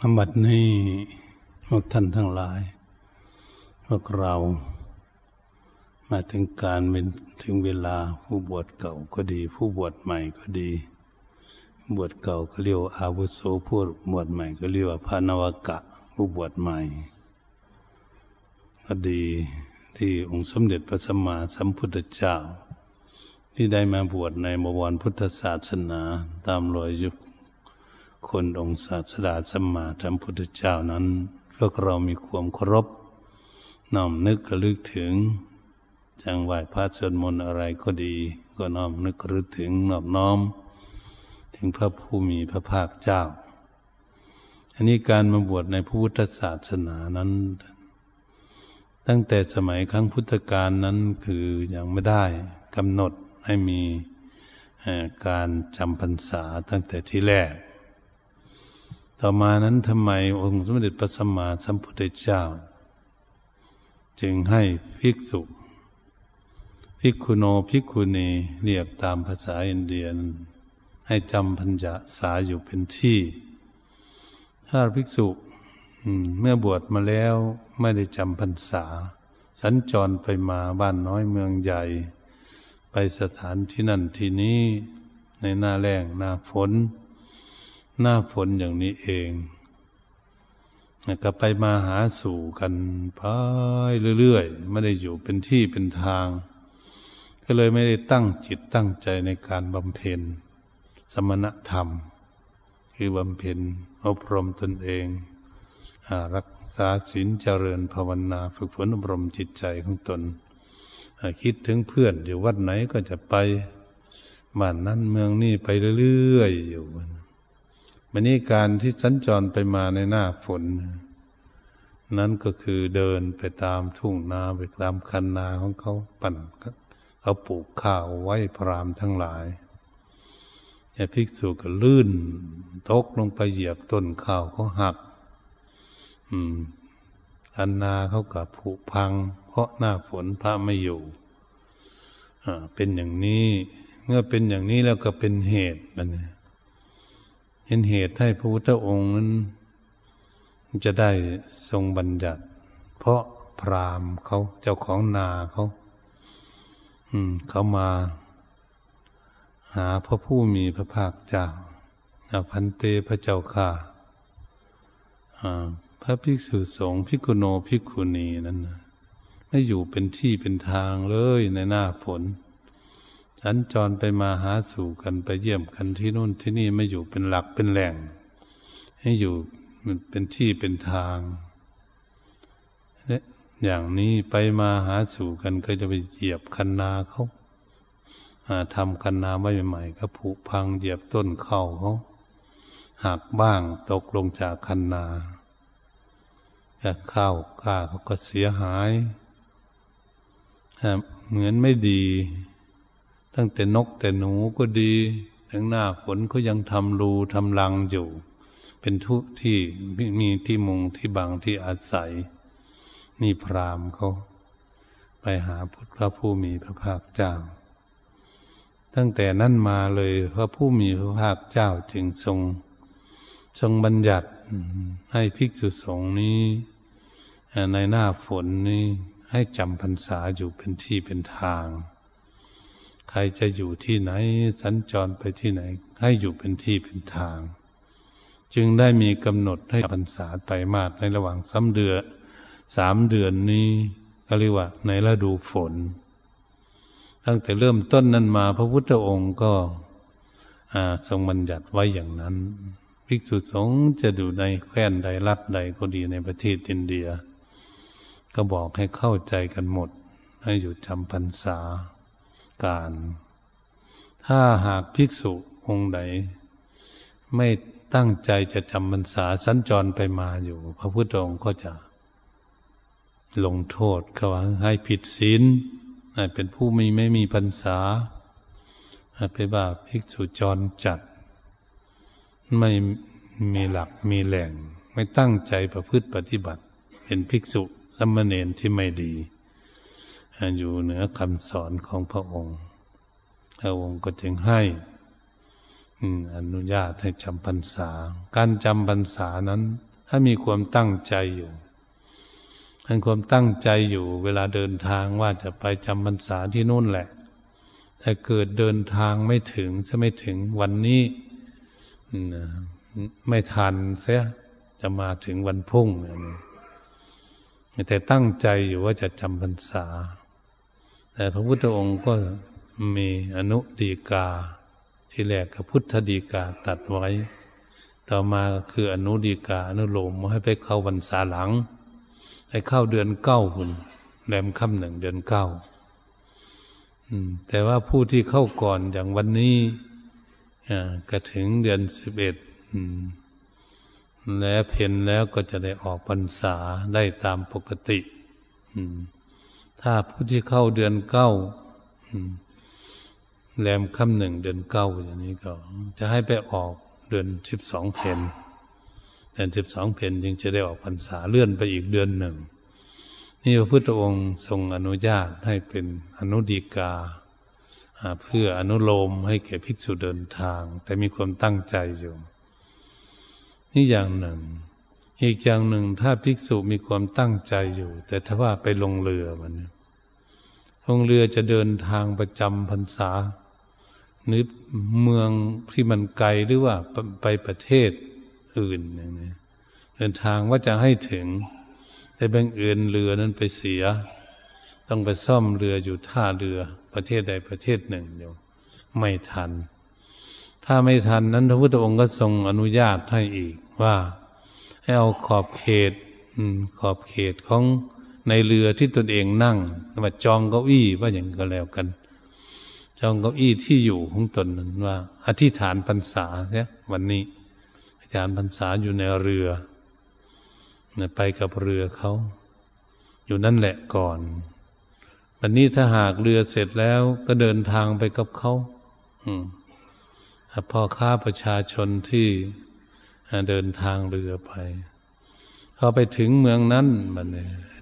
อบัดนี้พวกท่านทั้งหลาย พวกเรามาถึงการเป็นถึงเวลาผู้บวชเก่าก็ดี ผู้บวชใหม่ก็ดี บวชเก่าก็เรียกอาวุโสผู้บวชใหม่ก็เรียกว่าพระนวกะ ผู้บวชใหม่ก็ดีที่องค์สมเด็จพระสัมมาสัมพุทธเจ้า ที่ได้มาบวชในบวรพุทธศาสนา ตามรอยยุค คนองค์ศาสดาสัมมาสัมพุทธเจ้านั้น พวกเรามีความเคารพน้อมนึกระลึกถึง จังไหวพระสวดมนต์อะไรก็ดี ก็น้อมนึกระลึกถึงนอบน้อม ถึงพระผู้มีพระภาคเจ้า อันนี้การมาบวชในพุทธศาสนานั้น ตั้งแต่สมัยครั้งพุทธกาลนั้นคือยังไม่ได้กำหนดให้มีการจำพรรษาตั้งแต่ที่แรก ต่อมานั้นทำไมองค์สมเด็จพระสัมมาสัมพุทธเจ้า จึงให้ภิกษุภิกขุโนภิกขุณีเรียกตามภาษาอินเดียน ให้จำพัญญาสาอยู่เป็นที่ ถ้าภิกษุเมื่อบวชมาแล้วไม่ได้จำพรรษา สัญจรไปมาบ้านน้อยเมืองใหญ่ ไปสถานที่นั่นที่นี้ในหน้าแรงหน้าฝน หน้าฝนอย่างนี้เองก็ไปมาหาสู่กันไปเรื่อยๆ ไม่ได้อยู่เป็นที่เป็นทาง ก็เลยไม่ได้ตั้งจิตตั้งใจในการบำเพ็ญ สมณธรรม คือบำเพ็ญอบรมตนเองรักษาศีลเจริญภาวนาฝึกฝนอบรมจิตใจของตน คิดถึงเพื่อนอยู่วัดไหนก็จะไปบ้านนั้นเมืองนี้ไปเรื่อยๆอยู่ วันนี้การที่สัญจรไปมาในหน้าฝน นั้นก็คือเดินไปตามทุ่งนาไปตามคันนาของเขาปั่นเขาปลูกข้าวไว้พรามทั้งหลายไอย่าภิกษุก็ลื่น ตกลงไปเหยียบต้นข้าวเขาหัก อืมคันนาเขากับผุพัง เพราะหน้าฝนพระไม่อยู่ อ่า เป็นอย่างนี้ เมื่อเป็นอย่างนี้แล้วก็เป็นเหตุมันเนี่ย เห็นเหตุให้พระพุทธองค์นั้น จะได้ทรงบัญญัติ เพราะพรามเขาเจ้าของนาเขาอืมเขามาหาพระผู้มีพระภาคเจ้าพันเตพระเจ้าค่ะพระภิกษุสงฆ์ภิกขุโนภิกขุณีนั้นไม่อยู่เป็นที่เป็นทางเลยในหน้าฝน สัญจรไปมาหาสู่กันไปเยี่ยมกันที่นู่นที่นี่ไม่อยู่เป็นหลักเป็นแหล่ง ให้อยู่มันเป็นที่เป็นทางอย่างนี้ไปมาหาสู่กันก็จะไปเหยียบคันนาเขาทำคันนาไว้ใหม่ก็ผุพังเหยียบต้นเข้าเขาหักบ้างตกลงจากคันนาข้าวกล้าเขาก็เสียหายเหมือนไม่ดี ตั้งแต่นกแต่หนูก็ดี ถึงหน้าฝนก็ยังทำรูทำรังอยู่ เป็นทุกที่มีที่มุงที่บางที่อาศัย นี่พรามเขาไปหาพุทธพระผู้มีพระภาคเจ้า ตั้งแต่นั้นมาเลยพระผู้มีพระภาคเจ้าจึงทรง ทรงบัญญัติให้ภิกษุสงฆ์นี้ในหน้าฝนนี้ให้จำพรรษาอยู่เป็นที่เป็นทาง ใครจะอยู่ที่ไหน สัญจรไปที่ไหน ให้อยู่เป็นที่เป็นทาง จึงได้มีกำหนดให้พรรษาไตรมาสในระหว่างสามเดือนสามเดือนนี้ก็เรียกว่าในฤดูฝน ตั้งแต่เริ่มต้นนั้นมาพระพุทธองค์ก็ทรงบัญญัติไว้อย่างนั้นภิกษุสงฆ์จะอยู่ในแคว้นใดรัฐใดก็ดีในประเทศอินเดีย ก็บอกให้เข้าใจกันหมด ให้อยู่จำพรรษา การ ถ้าหากภิกษุองค์ใดไม่ตั้งใจจะจำพรรษาสัญจรไปมาอยู่ พระพุทธองค์ก็จะ ลงโทษเขาว่าให้ผิดศีลเป็นผู้ไม่ไม่มีพรรษาไปบ่าภิกษุจรจัด ไม่มีหลักมีแหล่ง ไม่ตั้งใจประพฤติปฏิบัติ เป็นภิกษุสมณเณรที่ไม่ดี อยู่เหนือคำสอนของพระองค์ พระองค์ก็จึงให้อนุญาตให้จำพรรษา การจำพรรษานั้น ถ้ามีความตั้งใจอยู่อันความตั้งใจอยู่ เวลาเดินทางว่าจะไปจำพรรษาที่นู่นแหละแต่เกิดเดินทางไม่ถึงจะไม่ถึงวันนี้ไม่ทันเสียจะมาถึงวันพุ่งแต่ตั้งใจอยู่ว่าจะจำพรรษา แต่พระพุทธองค์ก็มีอนุดีกา ที่แรกกับพุทธดีกาตัดไว้ ต่อมาคืออนุดีกาอนุโลมให้ไปเข้าวันษาหลัง ให้เข้าเดือนเก้าคุณแรมค่ำหนึ่งเดือนเก้าแต่ว่าผู้ที่เข้าก่อนอย่างวันนี้ก็ถึงเดือนสิบเอ็ดและเพนแล้วก็จะได้ออกพรรษาได้ตามปกติ ถ้าผู้ที่เข้าเดือนเก้าแรมค่ำหนึ่งเดือนเก้าอย่างนี้ก็ จะให้ไปออกเดือนสิบสองเพนเดือนสิบสองเพนจึงจะได้ออกพรรษาเลื่อนไปอีกเดือนหนึ่งนี่พระพุทธองค์ทรงอนุญาตให้เป็นอนุดีกาเพื่ออนุโลมให้แก่ภิกษุเดินทาง แต่มีความตั้งใจอยู่นี่อย่างหนึ่ง อีกอย่างหนึ่งถ้าภิกษุมีความตั้งใจอยู่ แต่ถ้าว่าไปลงเรือมันลงเรือจะเดินทางประจำพรรษาหรือเมืองที่มันไกลหรือว่าไปประเทศอื่นอย่างนี้เดินทางว่าจะให้ถึง แต่บางเอื่นเรือนั้นไปเสีย ต้องไปซ่อมเรืออยู่ท่าเรือประเทศใดประเทศหนึ่งเดียวไม่ทัน ถ้าไม่ทันนั้นพระพุทธองค์ก็ทรงอนุญาตให้อีกว่า ให้เอาขอบเขตขอบเขตของในเรือที่ตนเองนั่งมาจองเก้าอี้ว่าอย่างก็แล้วกัน จองเก้าอี้ที่อยู่ของตนนั้นว่า อธิษฐานพรรษาเนี่ยวันนี้อธิษฐานพรรษาอยู่ในเรือไปกับเรือเขา อยู่นั่นแหละก่อนวันนี้ถ้าหากเรือเสร็จแล้วก็เดินทางไปกับเขาอืมพ่อค้าประชาชนที่ เดินทางเรือไปพอไปถึงเมืองนั้นมัน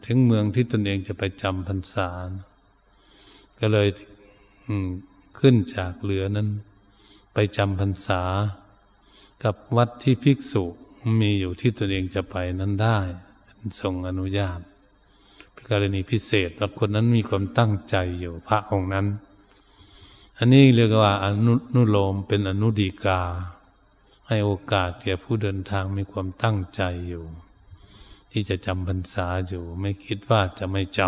ถึงเมืองที่ตนเองจะไปจำพรรษา ก็เลยขึ้นจากเรือนั้น ไปจำพรรษา กับวัดที่ภิกษุมีอยู่ที่ตนเองจะไปนั้นได้ทรงอนุญาตเป็นกรณีพิเศษว่าคนนั้นมีความตั้งใจอยู่พระองค์นั้น อันนี้เรียกว่าอนุโลมเป็นอนุดีกา ให้โอกาสแก่ผู้เดินทางมีความตั้งใจอยู่ ที่จะจำพรรษาอยู่ ไม่คิดว่าจะไม่จ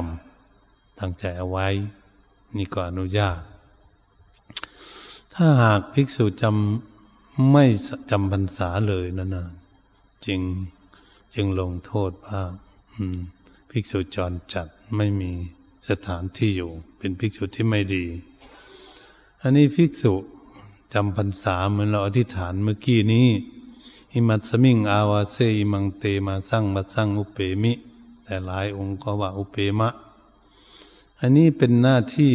ำตั้งใจเอาไว้ นี่ก็อนุญาต ถ้าหากภิกษุจำไม่จำพรรษาเลยนั่นนะจึงจึงลงโทษว่าภิกษุจรจัดไม่มีสถานที่อยู่ เป็นภิกษุที่ไม่ดี อันนี้ภิกษุ จำพรรษาเหมือนเราอธิษฐานเมื่อกี้นี้อิมัตสมิงอาวาเซอิมังเตมาสั่งมาสั่งอุเปมิ แต่หลายองค์ก็ว่าอุเปมะ อันนี้เป็นหน้าที่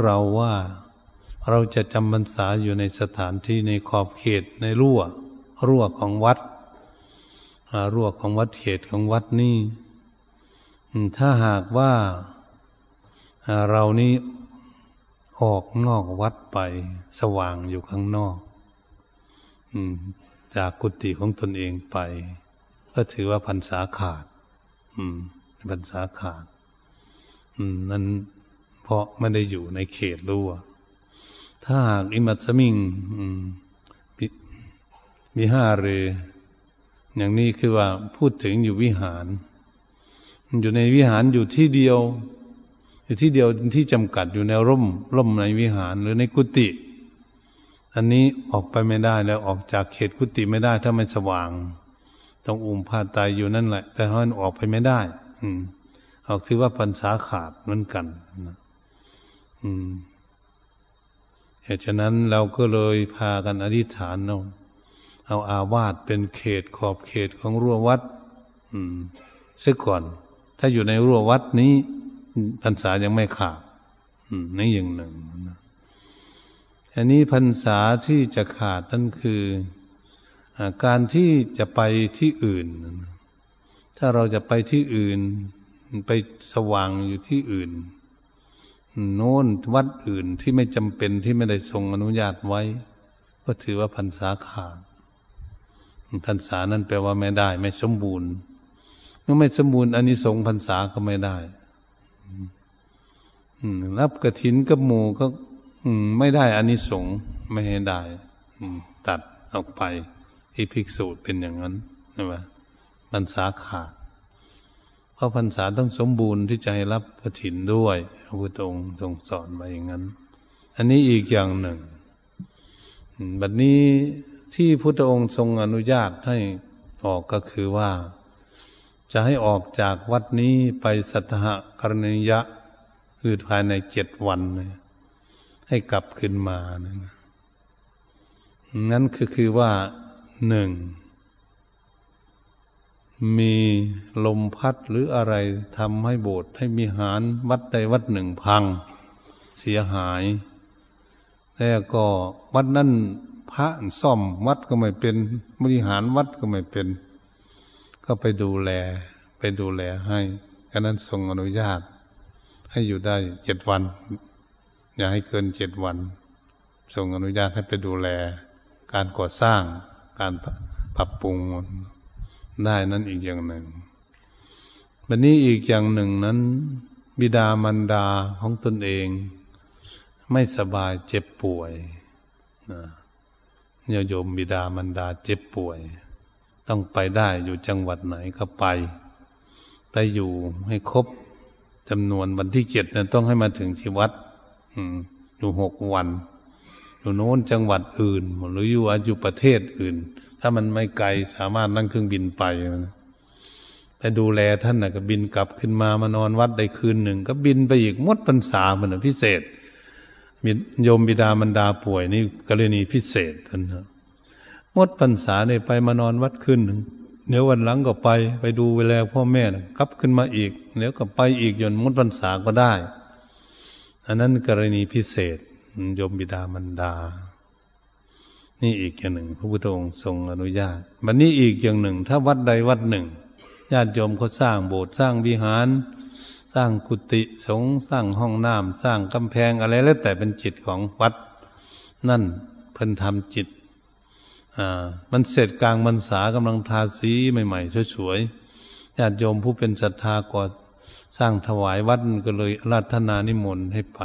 เราว่าเราจะจำพรรษาอยู่ในสถานที่ในขอบเขตในรั่ว รั่วของวัดรั่วของวัดเขตของวัดนี้ถ้าหากว่าเรานี้ ออกนอกวัดไปสว่างอยู่ข้างนอกจากกุฏิของตนเองไป ก็ถือว่าพันษาขาดพันษาขาดนั้นเพราะไม่ได้อยู่ในเขตรั้วถ้าหากอิมัตสมิงมีห้าเรอย่างนี้คือว่าพูดถึงอยู่วิหาร อยู่ในวิหารอยู่ที่เดียว อยู่ที่เดียวที่จำกัดอยู่ในร่ม ร่มในวิหารหรือในกุฏิอันนี้ออกไปไม่ได้แล้วออกจากเขตกุฏิไม่ได้ถ้าไม่สว่าง ต้องอุ้มผ้าตายอยู่นั่นแหละ แต่มันออกไปไม่ได้ อืมออกถือว่าปัญษาขาดเหมือนกันนะอืมเหตุฉะนั้นเราก็เลยพากันอธิษฐานเอาเอาอาวาสเป็นเขตขอบเขตของรั้ววัด อืมซะก่อน ถ้าอยู่ในรั้ววัดนี้ พรรษายังไม่ขาดนี่อย่างหนึ่งอันนี้พรรษาที่จะขาดนั่นคือการที่จะไปที่อื่น ถ้าเราจะไปที่อื่น ไปสว่างอยู่ที่อื่น โน้นวัดอื่นที่ไม่จำเป็นที่ไม่ได้ทรงอนุญาตไว้ ก็ถือว่าพรรษาขาดพรรษานั้นแปลว่าไม่ได้ ไม่สมบูรณ์เมื่อไม่สมบูรณ์อันนี้สงพรรษาก็ไม่ได้ รับกระถินกับหมูก็ไม่ได้อันนี้สงไม่ให้ได้ตัดออกไปที่ภิกษุเป็นอย่างนั้นใช่ไหมพรรษาขาดเพราะพรรษาต้องสมบูรณ์ที่จะให้รับกระถินด้วยพระพุทธองค์ทรงสอนไว้อย่างนั้น อันนี้อีกอย่างหนึ่งบัดนี้ที่พุทธองค์ทรงอนุญาตให้ออกก็คือว่า จะให้ออกจากวัดนี้ไปสัตหกรณียะ คือภายในเจ็ดวันให้กลับขึ้นมานั่นนั้นคือคือว่าหนึ่ง มีลมพัดหรืออะไรทำให้โบสถ์ให้มีหารวัดใดวัดหนึ่งพัง เสียหายแล้วก็วัดนั้นพระซ่อมวัดก็ไม่เป็นบริหารวัดก็ไม่เป็น ก็ไปดูแล ไปดูแลให้ก็นั้นทรงอนุญาต ให้อยู่ได้เจ็ดวัน อย่าให้เกินเจ็ดวัน ทรงอนุญาตให้ไปดูแล การก่อสร้าง การปรับปรุงได้นั้นอีกอย่างหนึ่งวันนี้อีกอย่างหนึ่งนั้น บิดามารดาของตนเอง ไม่สบายเจ็บป่วยนะโยมบิดามารดาเจ็บป่วย ต้องไปได้อยู่จังหวัดไหนก็ไป ไปอยู่ให้ครบจำนวนวันที่เจ็ดนั้นต้องให้มาถึงที่วัดอยู่หกวัน อยู่โน้นจังหวัดอื่น หรืออยู่อยู่ประเทศอื่น ถ้ามันไม่ไกลสามารถนั่งเครื่องบินไปไปดูแลท่านนะก็บินกลับขึ้นมามานอนวัดได้คืนหนึ่ง ก็บินไปอีกมดพรรษาเหมือนพิเศษโยมบิดามารดาป่วยนี่กรณีพิเศษท่านนะ มดพรรษาเนี่ยไปมานอนวัดคืนหนึ่งเดี๋ยววันหลังก็ไปไปดูเวลาพ่อแม่กลับขึ้นมาอีกเดี๋ยวก็ไปอีกจนมดพรรษาก็ได้ อันนั้นกรณีพิเศษโยมบิดามารดา นี่อีกอย่างหนึ่ง พระพุทธองค์ทรงอนุญาตบันนี้อีกอย่างหนึ่ง ถ้าวัดใดวัดหนึ่งญาติโยมเขาสร้างโบสถ์สร้างวิหาร สร้างกุฏิสงสร้างห้องน้ำสร้างกำแพงอะไรแล้วแต่เป็นจิตของวัด นั่นเพิ่นทำจิต อ่า มันเสร็จกลางบรรษากำลังทาสีใหม่ๆสวยๆญาติโยมผู้เป็นศรัทธาก่อสร้างถวายวัดก็เลยราธนานิมนต์ให้ไป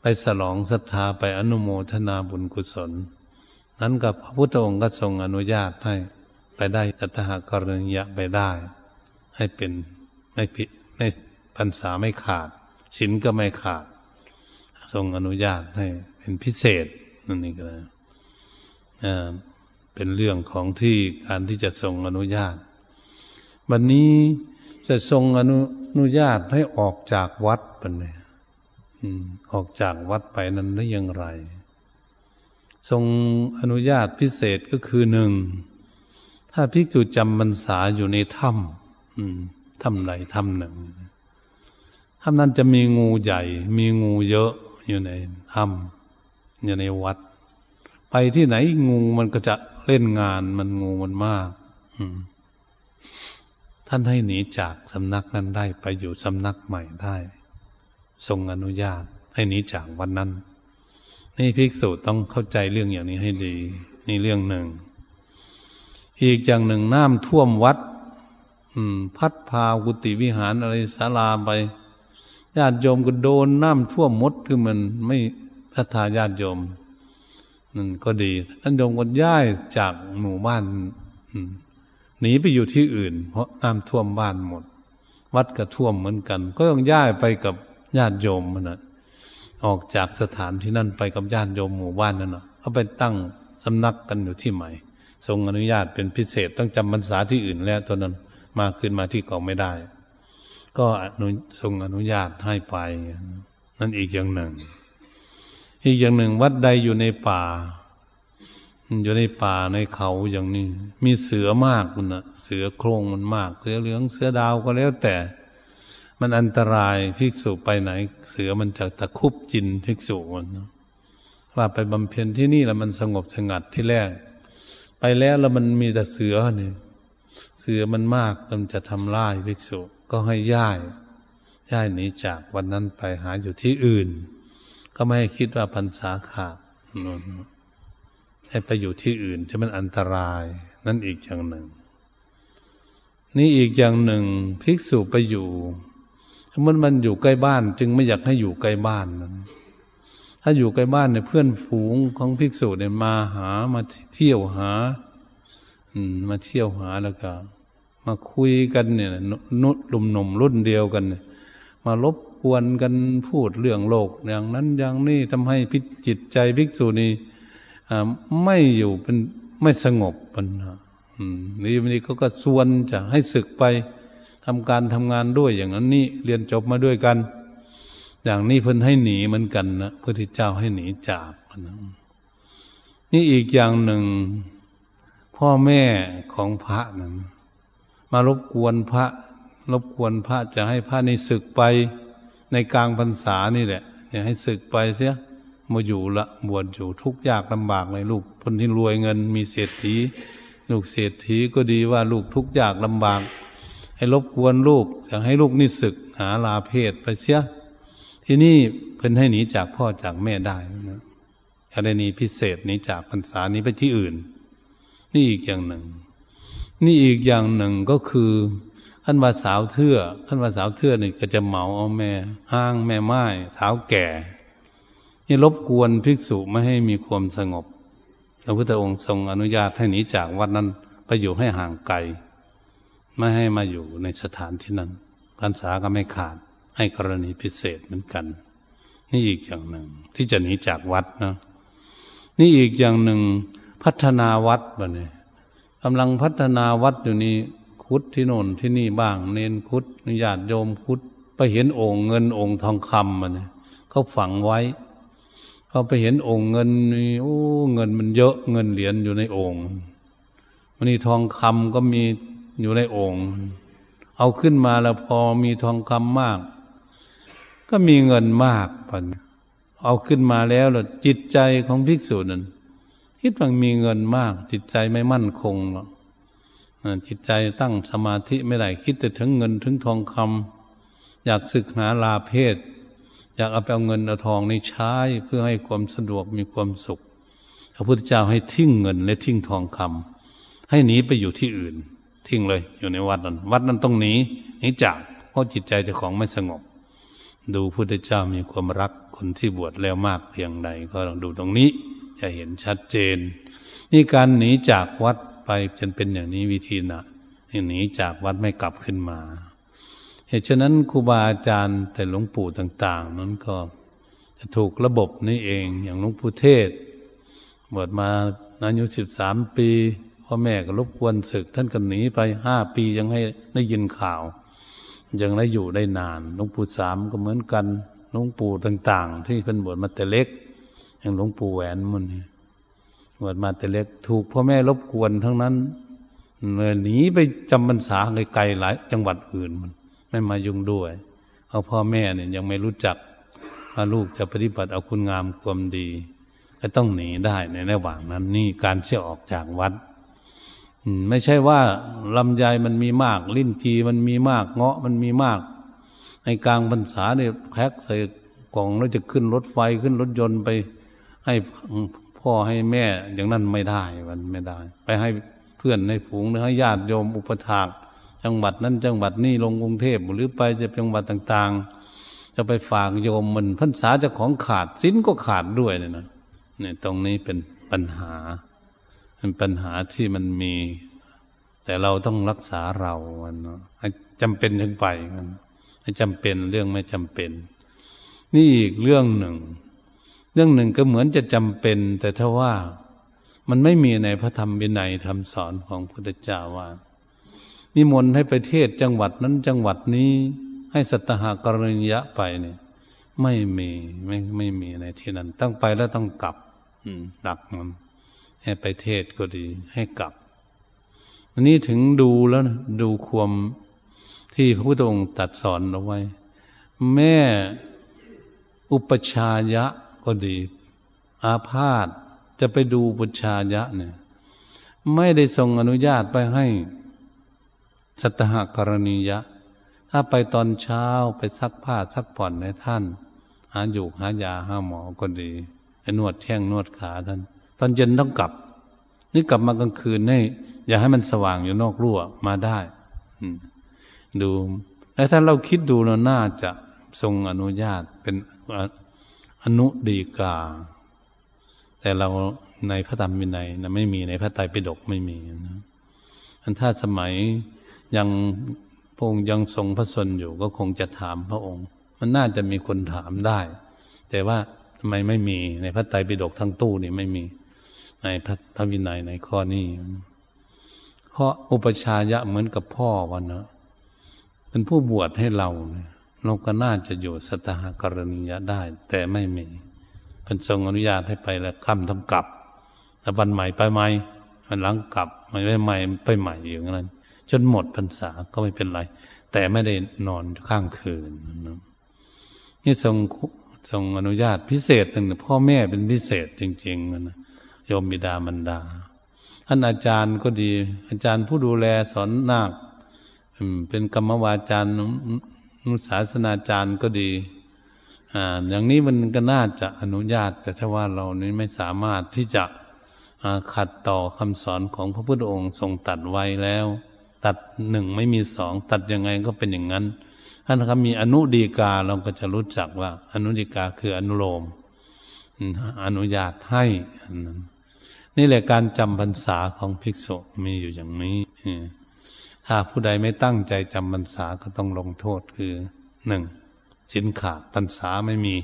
ไปสลองศรัทธาไปอนุโมทนาบุญกุศล นั้นกับพระพุทธองค์ก็ทรงอนุญาตให้ไปได้จัตหากรณียะไปได้ ให้เป็นไม่ผิดไม่พรรษาไม่ขาดศีลก็ไม่ขาด ทรงอนุญาตให้เป็นพิเศษนั่นเองก็ เป็นเรื่องของที่การที่จะทรงอนุญาต วันนี้จะทรงอนุอนุญาตให้ออกจากวัดไปเลยออกจากวัดไปนั้นได้อย่างไร ทรงอนุญาตพิเศษก็คือหนึ่ง ถ้าภิกษุจำพรรษาอยู่ในถ้ำถ้ำไหนถ้ำหนึ่งถ้ำนั้นจะมีงูใหญ่ มีงูเยอะอยู่ในถ้ำอยู่ในวัด ไปที่ไหนงูมันก็จะเล่นงานมันงูมันมากท่านให้หนีจากสำนักนั้นได้ไปอยู่สำนักใหม่ได้ ทรงอนุญาต ให้หนีจากวันนั้น นี่ภิกษุต้องเข้าใจเรื่องอย่างนี้ให้ดี นี่เรื่องหนึ่ง อีกอย่างหนึ่งน้ำท่วมวัดพัดพากุฏิวิหารอะไรศาลาไปญาติโยมก็โดนน้ำท่วมมดคือมันไม่พัฒนาญาติโยม นั่นก็ดีท่านโยมก็ย้ายจากหมู่บ้านหนีไปอยู่ที่อื่น เพราะน้ำท่วมบ้านหมด วัดก็ท่วมเหมือนกัน ก็ต้องย้ายไปกับญาติโยมมันนะออกจากสถานที่นั่นไปกับญาติโยมหมู่บ้านนั่นนะเอาไปตั้งสำนักกันอยู่ที่ใหม่ทรงอนุญาตเป็นพิเศษต้องจำพรรษาที่อื่นแล้วตัวนั้น มาขึ้นมาที่เก่าไม่ได้ ก็อนุทรงอนุญาตให้ไปนั่นอีกอย่างหนึ่ง อีกอย่างหนึ่งวัดใดอยู่ในป่า อยู่ในป่าในเขาอย่างนี้ มีเสือมากคุณนะเสือโครงมันมาก เสือเหลืองเสือดาวก็แล้วแต่ มันอันตรายภิกษุไปไหน เสือมันจะตะคุบจินภิกษุมันว่าไปบำเพ็ญที่นี่แล้วมันสงบสงัดที่แรก ไปแล้วแล้วมันมีแต่เสือเนี่ยเสือมันมากมันจะทำลายภิกษุก็ให้ย้ายย้ายหนีจากวันนั้นไปหาอยู่ที่อื่น ก็ไม่ให้คิดว่าพรรษาขาดให้ไปอยู่ที่อื่นจะมันอันตราย นั่นอีกอย่างหนึ่ง นี่อีกอย่างหนึ่งภิกษุไปอยู่มันมันอยู่ใกล้บ้าน จึงไม่อยากให้อยู่ใกล้บ้านนั้นถ้าอยู่ใกล้บ้านเนี่ยเพื่อนฝูงของภิกษุเนี่ยมาหามาเที่ยวหา อืม มาเที่ยวหาแล้วก็ มาคุยกันเนี่ยนุหนุ่มหนุ่มรุ่นเดียวกันเนี่ยมารบ กวนกันพูดเรื่องโลกอย่างนั้นอย่างนี้ทำให้พิจิตใจภิกษุนี่ไม่อยู่เป็นไม่สงบปัญหานี่วันนี้เขาก็ชวนจะให้ศึกไปทำการทำงานด้วยอย่างนั้นนี่เรียนจบมาด้วยกัน อย่างนี้เพิ่นให้หนีเหมือนกันนะพระพุทธเจ้าให้หนีจากนะนี่อีกอย่างหนึ่ง พ่อแม่ของพระนั้นมารบกวนพระ รบกวนพระจะให้พระนี่ศึกไป ในกลางพรรษานี่แหละอยากให้ศึกไปเสียมาอยู่ละบวชอยู่ทุกยากลำบากเลยลูกคนที่รวยเงินมีเศรษฐี ลูกเศรษฐีก็ดีว่าลูกทุกยากลำบาก ให้รบกวนลูกจะให้ลูกนี่ศึกหาลาเพศไปเสียที่นี่เพิ่นให้หนีจากพ่อจากแม่ได้นะกรณีพิเศษหนีจากพรรษานี้ไปที่อื่น นี่อีกอย่างหนึ่ง นี่อีกอย่างหนึ่งก็คือ ท่านว่าสาวเทื่อท่านว่าสาวเทื่อนี่ก็จะเหมาเอาแม่ ห้างแม่ไม้สาวแก่นี่รบกวนภิกษุไม่ให้มีความสงบพระพุทธองค์ทรงอนุญาตให้หนีจากวัดนั้นไปอยู่ให้ห่างไกลไม่ให้มาอยู่ในสถานที่นั้นพรรษาก็ไม่ขาดให้กรณีพิเศษเหมือนกัน นี่อีกอย่างหนึ่ง ที่จะหนีจากวัดนะนี่อีกอย่างหนึ่งพัฒนาวัดบ่เนี่ยกำลังพัฒนาวัดอยู่นี้ คุดที่โน่นที่นี่บ้าง เน้นคุดญาติโยมคุด ไปเห็นองค์เงินองค์ทองคำมันเขาฝังไว้ เขาไปเห็นองค์เงินโอ้เงินมันเยอะเงินเหรียญอยู่ในองค์มันนี่ทองคำก็มีอยู่ในองค์เอาขึ้นมาแล้วพอมีทองคำมาก ก็มีเงินมากพันเอาขึ้นมาแล้วแล้วจิตใจของภิกษุนั้นคิดว่ามีเงินมาก จิตใจไม่มั่นคงหรอก จิตใจตั้งสมาธิไม่ได้คิดแต่ถึงเงินถึงทองคำอยากศึกหาลาเพศ อยากเอาไปเอาเงินเอาทองนี้ใช้เพื่อให้ความสะดวกมีความสุขพระพุทธเจ้าให้ทิ้งเงินและทิ้งทองคำให้หนีไปอยู่ที่อื่น ทิ้งเลย อยู่ในวัดนั้นวัดนั้นต้องหนีหนีจากเพราะจิตใจเจ้าของไม่สงบ ดูพุทธเจ้ามีความรักคนที่บวชแล้วมากเพียงใดก็ลองดูตรงนี้จะเห็นชัดเจน นี่การหนีจากวัด ไปจนเป็นอย่างนี้วิธีนะหนีจากวัดไม่กลับขึ้นมา เหตุฉะนั้นครูบาอาจารย์แต่หลวงปู่ต่าง ๆ นั้นก็จะถูกระบบนี่เอง อย่างหลวงปู่เทศบวชมาอายุสิบสามปีพ่อแม่ก็รบกวนศึก ท่านก็หนีไปห้าปียังให้ได้ยินข่าว ยังได้อยู่ได้นานหลวงปู่สามก็เหมือนกันหลวงปู่ต่าง ๆ ที่เป็นบวชมาแต่เล็กอย่างหลวงปู่แหวนมัน บวชมาแต่เล็กถูกพ่อแม่รบกวนทั้งนั้นเลยหนีไปจำพรรษาไกลๆหลาย จังหวัดอื่นมันไม่มายุ่งด้วยเอาพ่อแม่เนี่ยยังไม่รู้จักว่าลูกจะปฏิบัติเอาคุณงามความดี ก็ต้องหนีได้ในระหว่างนั้น นี่การเชื่อออกจากวัดไม่ใช่ว่าลำไยมันมีมาก ลิ้นจีมันมีมาก เงาะมันมีมากในกลางพรรษาเนี่ยแพ็กใส่กล่องแล้วจะขึ้นรถไฟขึ้นรถยนต์ไป ให้ พ่อให้แม่อย่างนั้นไม่ได้มันไม่ได้ ไปให้เพื่อนให้ฝูงหรือให้ญาติโยมอุปถากจังหวัดนั้นจังหวัดนี้ลงกรุงเทพหรือไปจะจังหวัดต่าง ๆ จะไปฝากโยมมันพรรษาจะของขาดสินก็ขาดด้วยเนี่ยนะเนี่ยตรงนี้เป็นปัญหาเป็นปัญหาที่มันมี แต่เราต้องรักษาเราเนาะจำเป็นถึงไปมันไม่จำเป็นเรื่องไม่จำเป็น นี่อีกเรื่องหนึ่ง รื่องหนึ่งก็เหมือนจะจำเป็น แต่ถ้าว่ามันไม่มีในพระธรรมวินัยธรรมสอนของพุทธเจ้าว่านิมนต์ให้ไปเทศจังหวัดนั้นจังหวัดนี้ให้สัตหากรณียะไปเนี่ยไม่มีไม่ไม่มีในที่นั้นต้องไปแล้วต้องกลับอืมดักมันให้ไปเทศก็ดี ให้กลับ อันนี้ถึงดูแล้วนะดูความที่พระพุทธองค์ตัดสอนเอาไว้ แม่อุปชายะ ก็ดี อาพาธจะไปดูปุชายะเนี่ย ไม่ได้ทรงอนุญาตไปให้สัตหกรณียะ ถ้าไปตอนเช้าไปซักผ้าซักผ่อนในท่าน หาอยู่หายาหาหมอก็ดีให้นวดแข้งนวดขาท่าน ตอนเย็นต้องกลับ นี่กลับมากลางคืนให้อย่าให้มันสว่างอยู่นอกรั้วมาได้ดูแล้วถ้าเราคิดดูเราน่าจะทรงอนุญาตเป็น อนุดีกา แต่เราในพระธรรมวินัยนะไม่มีในพระไตรปิฎกไม่มีนะอันถ้าสมัยยังพระองค์ยังทรงพระชนอยู่ก็คงจะถามพระองค์ มันน่าจะมีคนถามได้ แต่ว่าทำไมไม่มีในพระไตรปิฎกทั้งตู้นี่ไม่มี ในพระพระวินัยในข้อนี้เพราะอุปชายะเหมือนกับพ่อวันนะเป็นผู้บวชให้เราเราก็น่าจะอยู่สตหกรณียะได้ แต่ไม่มีเป็นทรงอนุญาตให้ไปแล้วคำทำกลับแต่บันใหม่ไปใหม่มันหลังกลับไม่ไปใหม่ไปใหม่อย่างนั้น จนหมดพรรษาก็ไม่เป็นไร แต่ไม่ได้นอนข้างคืนนี่ทรงทรงอนุญาตพิเศษตั้งแต่พ่อแม่เป็นพิเศษจริงๆนะโยมบิดามารดาท่านอาจารย์ก็ดี อาจารย์ผู้ดูแลสอนนาคเป็นกรรมวาจารย์ ศาสนาจารย์ก็ดี อ่า อย่างนี้มันก็น่าจะอนุญาต แต่ถ้าว่าเรานี้ไม่สามารถที่จะขัดต่อคำสอนของพระพุทธองค์ทรงตัดไว้แล้ว ตัดหนึ่งไม่มีสองตัดยังไงก็เป็นอย่างนั้นท่านครับมีอนุดีกาเราก็จะรู้จักว่า อนุดีกาคืออนุโลมอนุญาตให้นี่แหละการจำพรรษาของภิกษุมีอยู่อย่างนี้ ถ้าผู้ใดไม่ตั้งใจจำพรรษาก็ต้องลงโทษคือหนึ่งสินขาดพรรษาไม่มี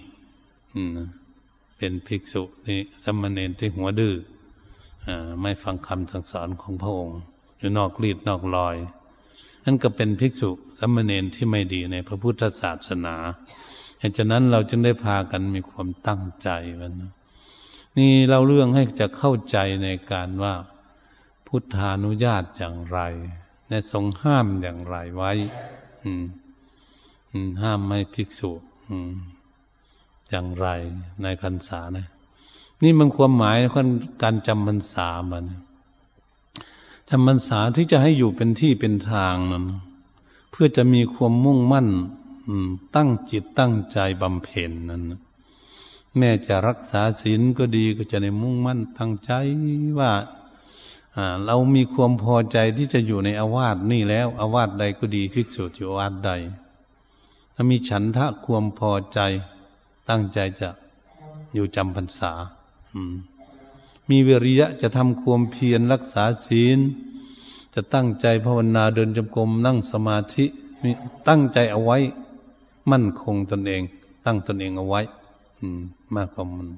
เป็นภิกษุนี่สมณเณรที่หัวดื้อไม่ฟังคำสั่งสอนของพระองค์อยู่นอกรีดนอกลอยนั่นก็เป็นภิกษุสมณเณรที่ไม่ดีในพระพุทธศาสนาเหตุฉะนั้นเราจึงได้พากันมีความตั้งใจวันนะนี่เราเรื่องให้จะเข้าใจในการว่าพุทธานุญาตอย่างไร ในทรงห้ามอย่างไรไว้ อืมห้ามไม่ภิกษุอย่างไร ในพรรษานะ นี่มันความหมายของการจำพรรษามันจำพรรษาที่จะให้อยู่เป็นที่เป็นทางนั้นเพื่อจะมีความมุ่งมั่นตั้งจิตตั้งใจบำเพ็ญนั้นแม่จะรักษาศีลก็ดีก็จะในมุ่งมั่นตั้งใจว่า เรามีความพอใจที่จะอยู่ในอาวาสนี่แล้ว อาวาสใดก็ดีภิกษุอยู่อาวาสใด ถ้ามีฉันทะความพอใจ ตั้งใจจะอยู่จำพรรษามีวิริยะจะทำความเพียรรักษาศีล จะตั้งใจภาวนาเดินจงกรมนั่งสมาธิตั้งใจเอาไว้ มั่นคงตนเอง ตั้งตนเองเอาไว้ อืม มากกว่ามัน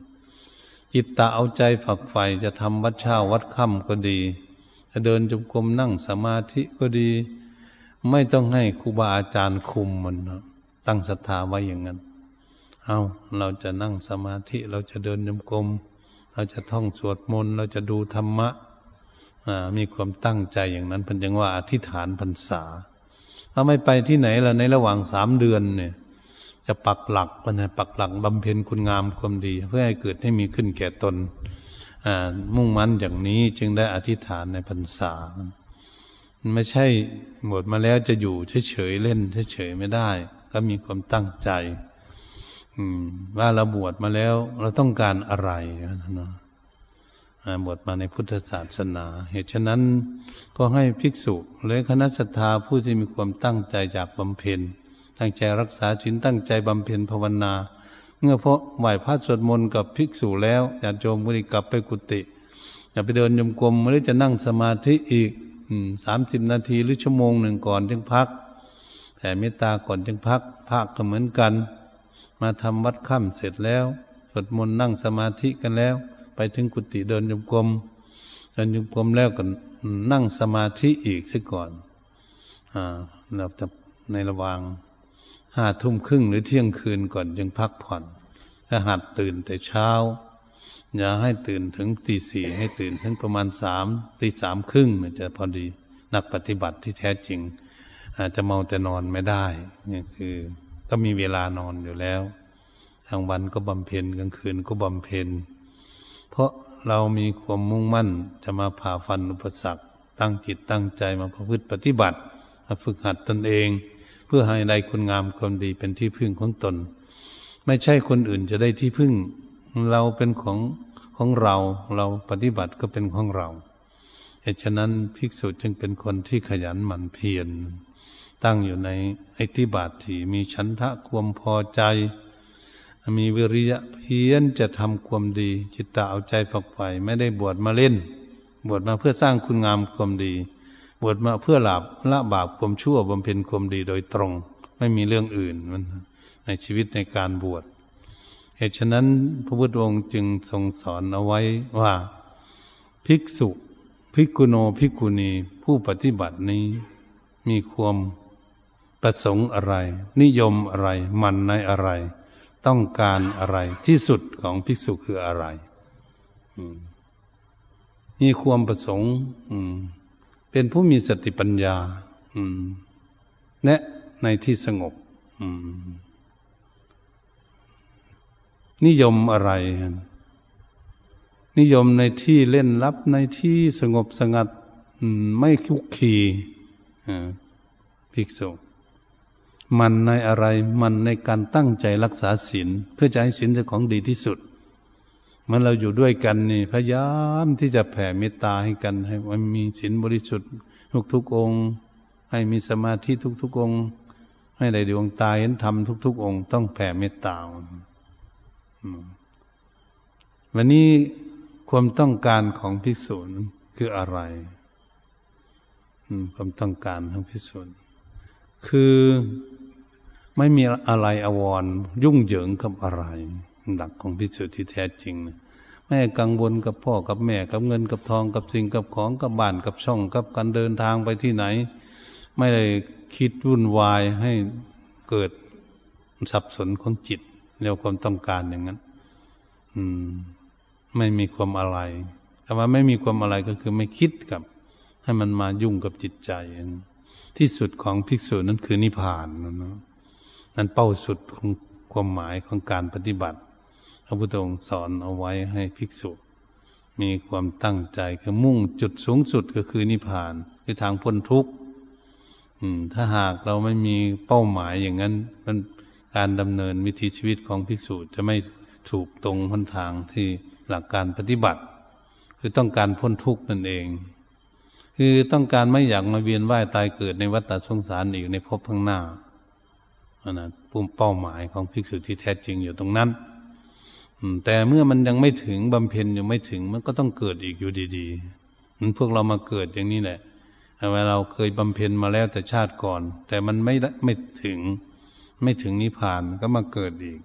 จิตตาเอาใจฝักใฝ่จะทำวัดเช้าวัดค่ำก็ดี จะเดินจงกรมนั่งสมาธิก็ดี ไม่ต้องให้ครูบาอาจารย์คุมมันนะตั้งศรัทธาไว้อย่างนั้น เอาเราจะนั่งสมาธิเราจะเดินยมกลมเราจะท่องสวดมนต์เราจะดูธรรมะมีความตั้งใจอย่างนั้นพันยังว่าอธิษฐานพรรษาถ้าไม่ไปที่ไหนล่ะในระหว่างสามเดือนเนี่ย จะปักหลักปัญหาปักหลักบำเพ็ญคุณงามความดี เพื่อให้เกิดให้มีขึ้นแก่ตนมุ่งมั่นอย่างนี้จึงได้อธิษฐานในพรรษาไม่ใช่หมดมาแล้วจะอยู่เฉยๆเล่นเฉยๆไม่ได้ ก็มีความตั้งใจว่าเราบวชมาแล้ว เราต้องการอะไรนะบวชมาในพุทธศาสนา เหตุฉะนั้นก็ให้ภิกษุหรือคณะสัตยาผู้ที่มีความตั้งใจจากบำเพ็ญ ตั้งใจรักษาศีลตั้งใจบำเพ็ญภาวนา เมื่อพระไหวพระสวดมนต์กับภิกษุแล้วอย่าโจมบุรีกลับไปกุฏิอย่าไปเดินยมกลมหรือจะนั่งสมาธิอีกสามสิบนาทีหรือชั่วโมงหนึ่งก่อนจึงพักแผ่เมตตาก่อนจึงพักพักก็เหมือนกัน มาทำวัดค่ำเสร็จแล้วสวดมนต์นั่งสมาธิกันแล้ว ไปถึงกุฏิเดินยมกลมเดินยมกลมแล้วก็นั่งสมาธิอีกซะก่อนอ่าเราจะในระหว่าง ห้าทุ่มครึ่งหรือเที่ยงคืนก่อนจึงพักผ่อนถ้าหัดตื่นแต่เช้า อย่าให้ตื่นถึงตีสี่ให้ตื่นถึงประมาณสามตีสามครึ่งจะพอดีนักปฏิบัติที่แท้จริง อาจจะเมาแต่นอนไม่ได้นี่คือ ก็มีเวลานอนอยู่แล้วกลางวันก็บำเพ็ญกลางคืนก็บำเพ็ญ เพราะเรามีความมุ่งมั่นจะมาผ่าฟันอุปสรรค ตั้งจิตตั้งใจมาประพฤติปฏิบัติมาฝึกหัดตนเอง เพื่อให้ได้คุณงามความดีเป็นที่พึ่งของตน ไม่ใช่คนอื่นจะได้ที่พึ่ง เราเป็นของของเราเราปฏิบัติก็เป็นของเราเหตุฉะนั้นภิกษุจึงเป็นคนที่ขยันหมั่นเพียรตั้งอยู่ในอิทธิบาทที่มีชันทะความพอใจ มีวิริยะเพียรจะทำความดี จิตตาเอาใจฝักใฝ่ไม่ได้บวชมาเล่น บวชมาเพื่อสร้างคุณงามความดี วชมาเพื่อหลับละบาปความชั่วบำเพ็ญความดีโดยตรง ไม่มีเรื่องอื่นมันในชีวิตในการบวชเหตุฉะนั้นพระพุทธองค์จึงทรงสอนเอาไว้ว่า ภิกษุภิกขุโนภิกขุณีผู้ปฏิบัตินี้มีความประสงค์อะไร นิยมอะไร มันในอะไร ต้องการอะไรที่สุดของภิกษุคืออะไรมีความประสงค์ เป็นผู้มีสติปัญญาแนะในที่สงบนิยมอะไร นิยมในที่เล่นลับในที่สงบสงัด ไม่คุกคีภิกษุมันในอะไร มันในการตั้งใจรักษาศีลเพื่อจะให้ศีลเป็นของดีที่สุด มันเราอยู่ด้วยกันนี่พยายามที่จะแผ่เมตตาให้กัน ให้มันมีศีลบริสุทธิ์ทุกทุกองค์ ให้มีสมาธิทุกทุกองค์ ให้ได้ดวงตาเห็นธรรมทุกๆองค์ ต้องแผ่เมตตาวันนี้ความต้องการของพิสูจน์คืออะไรความต้องการของพิสูจน์คือไม่มีอะไรอววรยุ่งเหยิงกับอะไร หลักของพิสูจน์ที่แท้จริงไม่กังวลกับพ่อกับแม่กับเงินกับทองกับสิ่งกับของกับบ้านกับช่องกับการเดินทางไปที่ไหน ไม่ได้คิดวุ่นวายให้เกิดสับสนของจิตเรียกความต้องการอย่างนั้น อืม ไม่มีความอะไรคำว่าไม่มีความอะไรก็คือไม่คิดกับ ให้มันมายุ่งกับจิตใจ ที่สุดของภิกษุนั้นคือนิพพานนะนั่นเป้าสุดของความหมายของการปฏิบัติ พระพุทธองค์สอนเอาไว้ให้ภิกษุ มีความตั้งใจคือมุ่งจุดสูงสุดก็คือนิพพานคือทางพ้นทุกข์ถ้าหากเราไม่มีเป้าหมายอย่างนั้นมันการดำเนินวิถีชีวิตของภิกษุจะไม่ถูกตรงหนทางที่หลักการปฏิบัติ คือต้องการพ้นทุกข์นั่นเอง คือต้องการไม่อยากมาเวียนว่ายตายเกิดในวัฏสงสารอีกในภพข้างหน้าอันนั้นปุ่มเป้าหมายของภิกษุที่แท้จริงอยู่ตรงนั้น แต่เมื่อมันยังไม่ถึงบำเพ็ญยังไม่ถึง มันก็ต้องเกิดอีกอยู่ดีๆมันพวกเรามาเกิดอย่างนี้แหละเวลาเราเคยบำเพ็ญมาแล้วแต่ชาติก่อน แต่มันไม่ไม่ถึง ไม่ถึงนิพพานก็มาเกิดอีก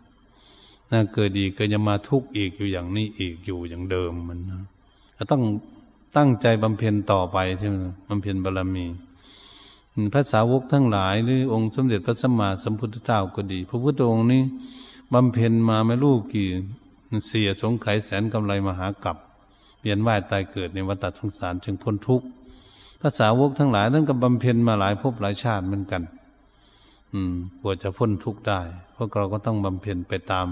น่าเกิดอีกก็จะมาทุกข์อีกอยู่อย่างนี้อีกอยู่อย่างเดิมมันนะต้องตั้งใจบำเพ็ญต่อไปใช่ไหมบำเพ็ญบารมีพระสาวกทั้งหลายหรือองค์สมเด็จพระสัมมาสัมพุทธเจ้าก็ดี พระพุทธองค์นี้บำเพ็ญมาไม่รู้กี่ เสียสงไขแสนกำไรมหากับเปลี่ยนว่ายตายเกิดในวัฏสงสารจึงพ้นทุกข์พระสาวกทั้งหลายนั้นก็บำเพ็ญมาหลายภพหลายชาติเหมือนกัน อืมกว่าจะพ้นทุกข์ได้ พวกเราก็ต้องบำเพ็ญไปตาม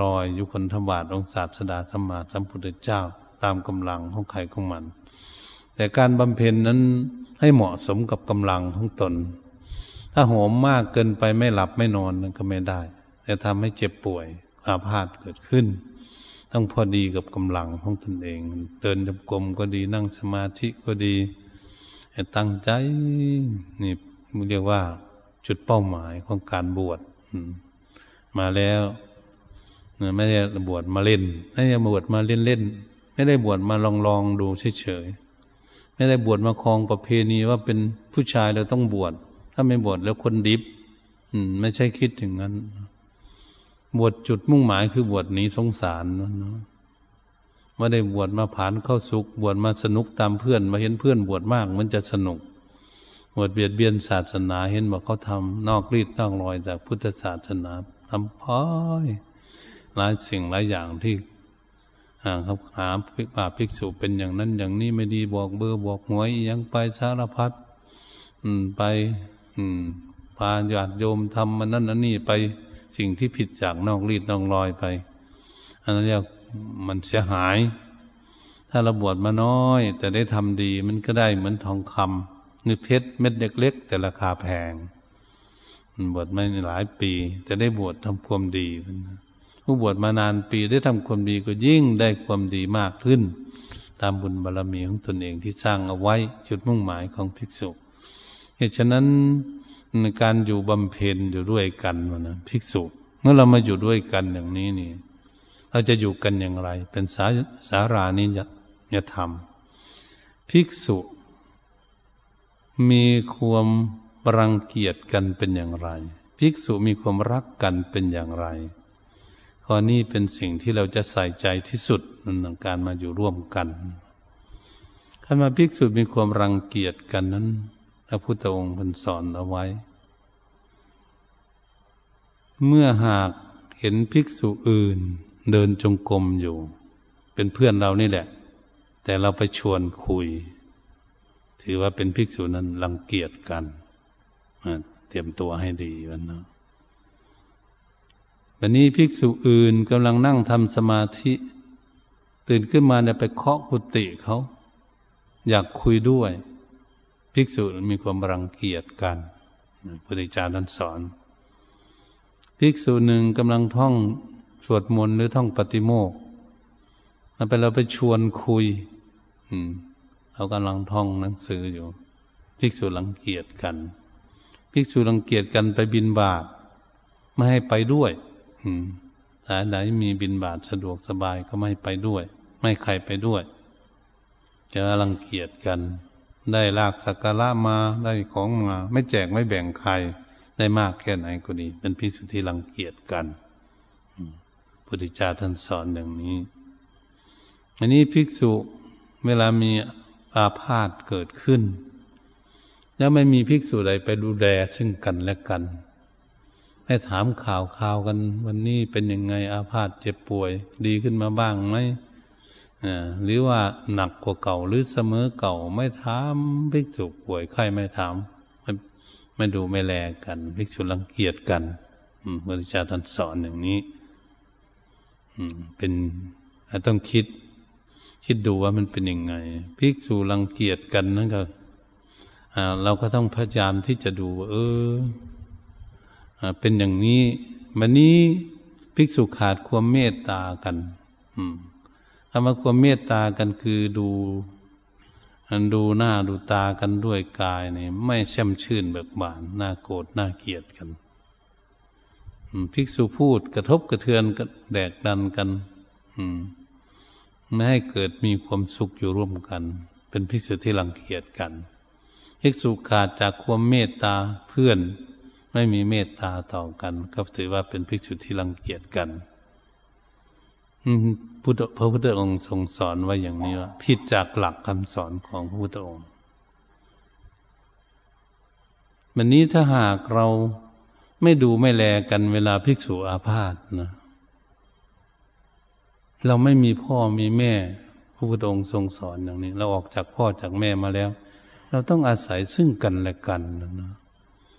ลอยยุคนธบาตองศาสดาสมมาสัมพุทธเจ้า ตามกำลังของใครของมัน แต่การบำเพ็ญนั้นให้เหมาะสมกับกำลังของตน ถ้าโหมมากเกินไปไม่หลับไม่นอนก็ไม่ได้ จะทำให้เจ็บป่วย อาพาธเกิดขึ้น ต้องพอดีกับกำลังของตนเอง เดินจงกรมก็ดีนั่งสมาธิก็ดีตั้งใจนี่เรียกว่าจุดเป้าหมายของการบวชมาแล้วไม่ได้บวชมาเล่น ไม่ได้บวชมาเล่นเล่นไม่ได้บวชมาลองลองดูเฉยๆไม่ได้บวชมาคลองประเพณีว่าเป็นผู้ชายเราต้องบวชถ้าไม่บวชแล้วคนดิบ อืม ไม่ใช่คิดถึงนั้น บวชจุดมุ่งหมายคือบวชหนีสงสารนะไม่ได้บวชมาผ่านเข้าสุข บวชมาสนุกตามเพื่อน มาเห็นเพื่อนบวชมากมันจะสนุก บวชเบียดเบียนศาสนาเห็นว่าเขาทำนอกรีดนอกรอยจากพุทธศาสนาทำพ้อยหลายสิ่งหลายอย่างที่หาครับหาพิกป่าภิกษุเป็นอย่างนั้นอย่างนี้ไม่ดีบอกเบอร์บอกหวยยังไปสารพัดอืมไป อืมพาญาติโยมทำมันนั่นนั่นนี่ไป สิ่งที่ผิดจากนอกรีดนอกรอยไป อันนั้นเรียกมันเสียหาย ถ้าเราบวชมาน้อย แต่ได้ทำดีมันก็ได้เหมือนทองคำนี่เพชรเม็ดเล็กๆแต่ราคาแพงบวชมาหลายปี แต่ได้บวชทำความดีผู้บวชมานานปีได้ทำความดีก็ยิ่งได้ความดีมากขึ้น ตามบุญบารรมีของตนเองที่สร้างเอาไว้จุดมุ่งหมายของภิกษุเหตุฉะนั้น ในการอยู่บำเพ็ญอยู่ด้วยกันนะภิกษุ เมื่อเรามาอยู่ด้วยกันอย่างนี้นี่เราจะอยู่กันอย่างไร เป็นสาสารานิยธรรม ภิกษุ มีความรังเกียจกันเป็นอย่างไร ภิกษุมีความรักกันเป็นอย่างไรข้อนี้เป็นสิ่งที่เราจะใส่ใจที่สุดในการมาอยู่ร่วมกันถ้ามาภิกษุมีความรังเกียจกันนั้น ระพุทธองค์พันสอนเอาไว้ เมื่อหากเห็นภิกษุอื่น เดินจงกรมอยู่ เป็นเพื่อนเรานี่แหละ แต่เราไปชวนคุย ถือว่าเป็นภิกษุนั้นรังเกียจกันเตรียมตัวให้ดีวันนะวันนี้ภิกษุอื่นกำลังนั่งทำสมาธิ ตื่นขึ้นมาเนี่ยไปเคาะกุฏิเขา อยากคุยด้วย ภิกษุมีความรังเกียจกันพระเจ้าท่านสอน ภิกษุหนึ่งกำลังท่องสวดมนต์หรือท่องปฏิโมกข์มันไปเราไปชวนคุย อืมเขากำลังท่องหนังสืออยู่ ภิกษุรังเกียจกัน ภิกษุรังเกียจกันไปบินบาตไม่ให้ไปด้วย อืมถ้าไหนมีบินบาตสะดวกสบายก็ไม่ไปด้วย ไม่ใครไปด้วย จะรังเกียจกัน ได้ลากสักการะมาได้ของมา ไม่แจกไม่แบ่งใคร ได้มากแค่ไหนก็ดี เป็นภิกษุที่รังเกียจกันพุทธิจาท่านสอนอย่างนี้ อันนี้ภิกษุเวลามีอาพาธเกิดขึ้น แล้วไม่มีภิกษุใดไปดูแลซึ่งกันและกันให้ถามข่าวข่าวกัน วันนี้เป็นยังไงอาพาธเจ็บป่วย ดีขึ้นมาบ้างไหม หรือว่าหนักกว่าเก่าหรือเสมอเก่าไม่ถามภิกษุป่วยไข้ไม่ถามไม่ไม่ดูไม่แลกันภิกษุรังเกียจกันบริจาท่านสอนอย่างนี้เป็นต้องคิด คิดดูว่ามันเป็นยังไงภิกษุรังเกียจกันนั่นก็เราก็ต้องพยายามที่จะดูเออเป็นอย่างนี้วันนี้ภิกษุขาดความเมตตากัน อืม คำว่าความเมตตากันคือดูอันดูหน้าดูตากันด้วยกายเนี่ยไม่แช่มชื่นเบิกบานน่าโกรธน่าเกลียดกันภิกษุพูดกระทบกระเทือนกแดกดันกันอืมไม่ให้เกิดมีความสุขอยู่ร่วมกัน เป็นภิกษุที่รังเกียจกันภิกษุขาดจากความเมตตาเพื่อน ไม่มีเมตตาต่อกัน ก็ถือว่าเป็นภิกษุที่รังเกียจกัน พุทธพระพุทธองค์ทรงสอนไว้อย่างนี้ว่าผิดจากหลักคำสอนของพระพุทธองค์วันนี้ถ้าหากเราไม่ดูไม่แลกันเวลาภิกษุอาพาธนะ เราไม่มีพ่อมีแม่ พระพุทธองค์ทรงสอนอย่างนี้ เราออกจากพ่อจากแม่มาแล้ว เราต้องอาศัยซึ่งกันและกันนะ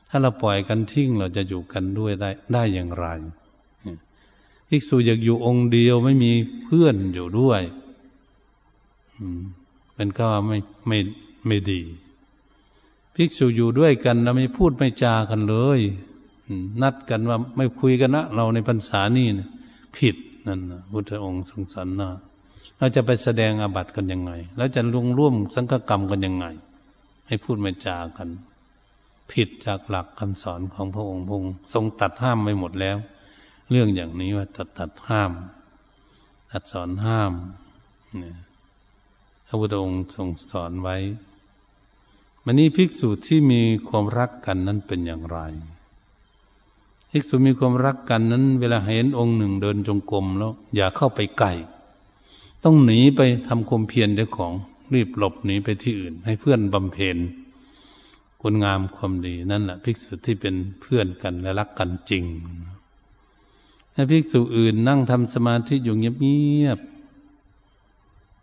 ถ้าเราปล่อยกันทิ้งเราจะอยู่กันด้วยได้ได้อย่างไร ภิกษุอยากอยู่องค์เดียวไม่มีเพื่อนอยู่ด้วยมันก็ไม่ไม่ไม่ดี ภิกษุอยู่ด้วยกันเราไม่พูดไม่จากันเลยนัดกันว่าไม่คุยกันนะเราในพรรษานี่นะผิดนั่นนะพุทธองค์ทรงสอนนะเราจะไปแสดงอาบัติกันยังไง แล้วจะลงร่วมสังฆกรรมกันยังไง ให้พูดไม่จากัน ผิดจากหลักคำสอนของพระองค์พงทรงตัดห้ามไปหมดแล้ว เรื่องอย่างนี้ว่าตัดตัดห้าม ตัดสอนห้ามพระพุทธองค์ทรงสอนไว้มันนี้ภิกษุที่มีความรักกันนั้นเป็นอย่างไรภิกษุมีความรักกันนั้น เวลาเห็นองค์หนึ่งเดินจงกรมแล้ว อย่าเข้าไปใกล้ต้องหนีไปทำความเพียรเจ้าของรีบหลบหนีไปที่อื่น ให้เพื่อนบำเพ็ญคุณงามความดีนั่นแหละภิกษุที่เป็นเพื่อนกันและรักกันจริง ถ้าภิกษุอื่นนั่งทำสมาธิอยู่เงียบ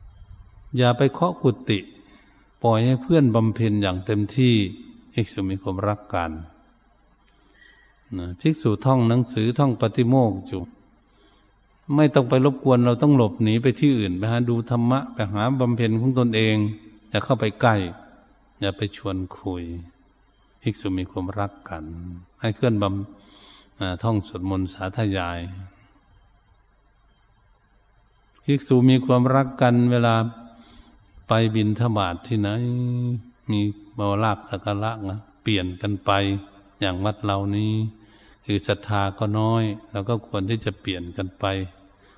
ๆอย่าไปเคาะกุฏิปล่อยให้เพื่อนบำเพ็ญอย่างเต็มที่ภิกษุมีความรักกันภิกษุท่องหนังสือท่องปฏิโมกข์อยู่ไม่ต้องไปรบกวนเราต้องหลบหนีไปที่อื่นไปหาดูธรรมะไปหาบำเพ็ญของตนเอง อย่าเข้าไปใกล้ อย่าไปชวนคุยภิกษุมีความรักกัน ให้เพื่อนบำ ท่องสวดมนต์สาธยายภิกษุมีความรักกันเวลาไปบินทบาทที่ไหน มีบาวลาบสักการะนะเปลี่ยนกันไปอย่างวัดเรานี้คือศรัทธาก็น้อยเราก็ควรที่จะเปลี่ยนกันไป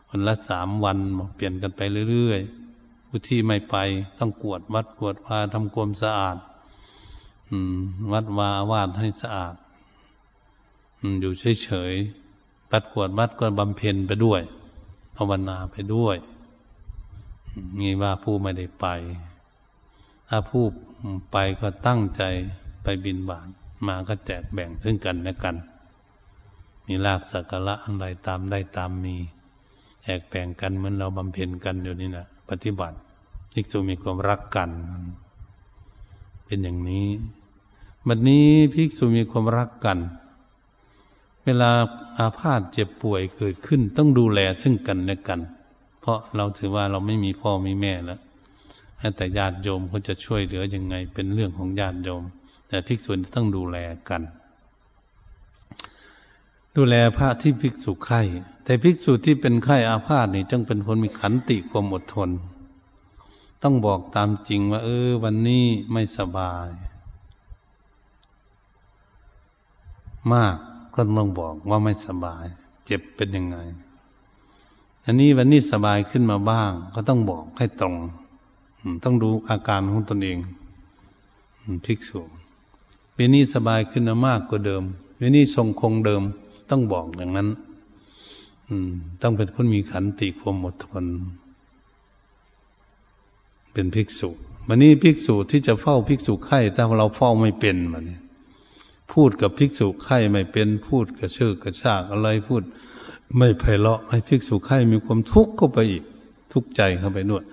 วันละสามวันเปลี่ยนกันไปเรื่อยๆผู้ที่ไม่ไปต้องกวดวัดกวดวาทำความสะอาดวัดวาวาดให้สะอาด อยู่เฉยๆปัดกวดวัดก็บำเพ็ญไปด้วยภาวนาไปด้วยนี่ว่าผู้ไม่ได้ไป ถ้าผู้ไปก็ตั้งใจไปบินบานมาก็แจกแบ่งซึ่งกันและกัน มีลาบสักการะอะไรตามได้ตามมีแจกแบ่งกันเหมือนเราบำเพ็ญกันอยู่นี่นะปฏิบัติภิกษุมีความรักกัน เป็นอย่างนี้ บัดนี้ภิกษุมีความรักกัน เวลาอาพาธเจ็บป่วยเกิดขึ้น ต้องดูแลซึ่งกันและกัน เพราะเราถือว่าเราไม่มีพ่อมีแม่แล้วแต่ญาติโยมเขาจะช่วยเหลือยังไง เป็นเรื่องของญาติโยม แต่ภิกษุต้องดูแลกัน ดูแลพระที่ภิกษุไข้ แต่ภิกษุที่เป็นไข้อาพาธนี่จงเป็นคนมีขันติความอดทน ต้องบอกตามจริงว่า เออ วันนี้ไม่สบาย มาก ก็ต้องบอกว่าไม่สบาย เจ็บเป็นยังไง อันนี้วันนี้สบายขึ้นมาบ้าง ก็ต้องบอกให้ตรงต้องดูอาการของตนเองภิกษุวันนี้สบายขึ้นมามากกว่าเดิมวันนี้ทรงคงเดิม ต้องบอกอย่างนั้นต้องเป็นคนมีขันติความอดทน เป็นภิกษุวันนี้ภิกษุที่จะเฝ้าภิกษุไข้ถ้าเราเฝ้าไม่เป็นมันเนี่ย พูดกับภิกษุไข่ไม่เป็นพูดกับชื่อกระชากอะไรพูด ไม่ไพเราะให้ภิกษุไข่มีความทุกข์เข้าไปอีก ทุกข์ใจเข้าไปนวด